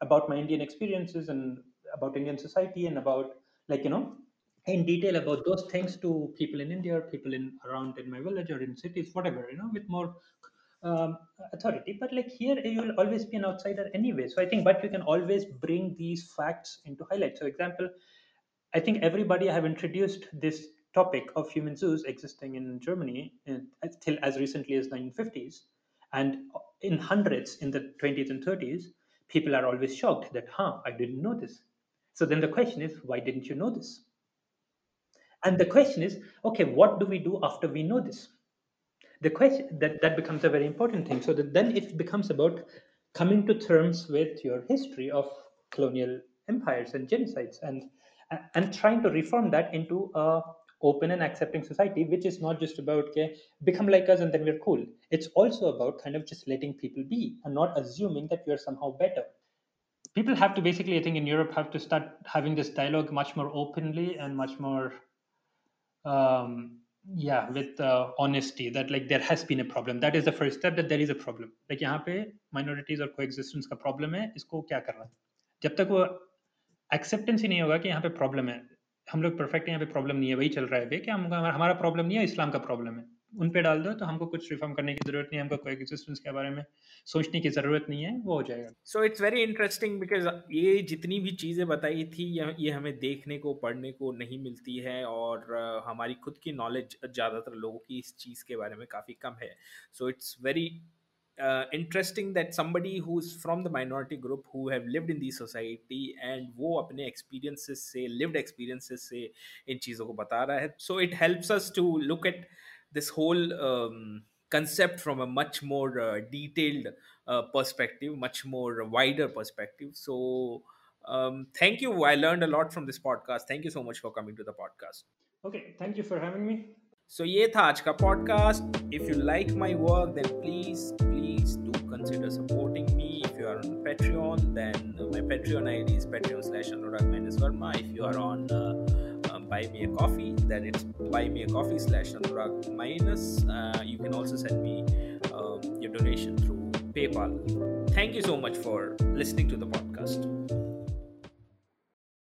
about my indian experiences and about indian society and about like you know in detail about those things to people in india or people in around in my village or in cities whatever you know with more um, authority. But like here you will always be an outsider anyway. So i think but you can always bring these facts into highlight. So example i think everybody have introduced this topic of human zoos existing in germany in, till as recently as 1950s and in hundreds in the 20s and 30s people are always shocked that huh i didn't know this. So then the question is why didn't you know this? And the question is okay what do we do after we know this the question that that becomes a very important thing. So that then it becomes about coming to terms with your history of colonial empires and genocides and and trying to reform that into a open and accepting society which is not just about okay, become like us and then we're cool. It's also about kind of just letting people be and not assuming that we're somehow better. People have to basically i think in europe have to start having this dialogue much more openly and much more um, yeah with uh, honesty that like there has been a problem that is the first step that there is a problem like यहाँ पे minorities और coexistence का problem है इसको क्या करना जब तक वो acceptance ही नहीं होगा कि यहाँ पे problem है हम लोग perfect यहाँ पे problem नहीं है वही चल रहा है कि हम हमारा problem नहीं है इस्लाम का problem है उन पे डाल दो तो हमको कुछ रिफॉर्म करने की ज़रूरत नहीं है हमको कोई एग्जिस्टेंस के बारे में सोचने की ज़रूरत नहीं है वो हो जाएगा। So it's very interesting because ये जितनी भी चीज़ें बताई थी ये हमें देखने को पढ़ने को नहीं मिलती है और हमारी खुद की नॉलेज ज़्यादातर लोगों की इस चीज़ के बारे में काफ़ी कम है। So it's very uh, interesting that somebody who's from the minority group who have lived in the society and वो अपने experiences से lived experiences से इन चीज़ों को बता रहा है। So it helps us to look at this whole um, concept from a much more uh, detailed uh, perspective, much more wider perspective. So, um, thank you. I learned a lot from this podcast. Thank you so much for coming to the podcast. Okay, thank you for having me. सो ये था आज का podcast if you like my work then please please do consider supporting me if you are on patreon then uh, my patreon id is patreon slash anurag minus verma if you are on uh, uh, buy me a coffee then it's buy me a coffee slash anurag minus uh, you can also send me um, your donation through paypal. Thank you so much for listening to the podcast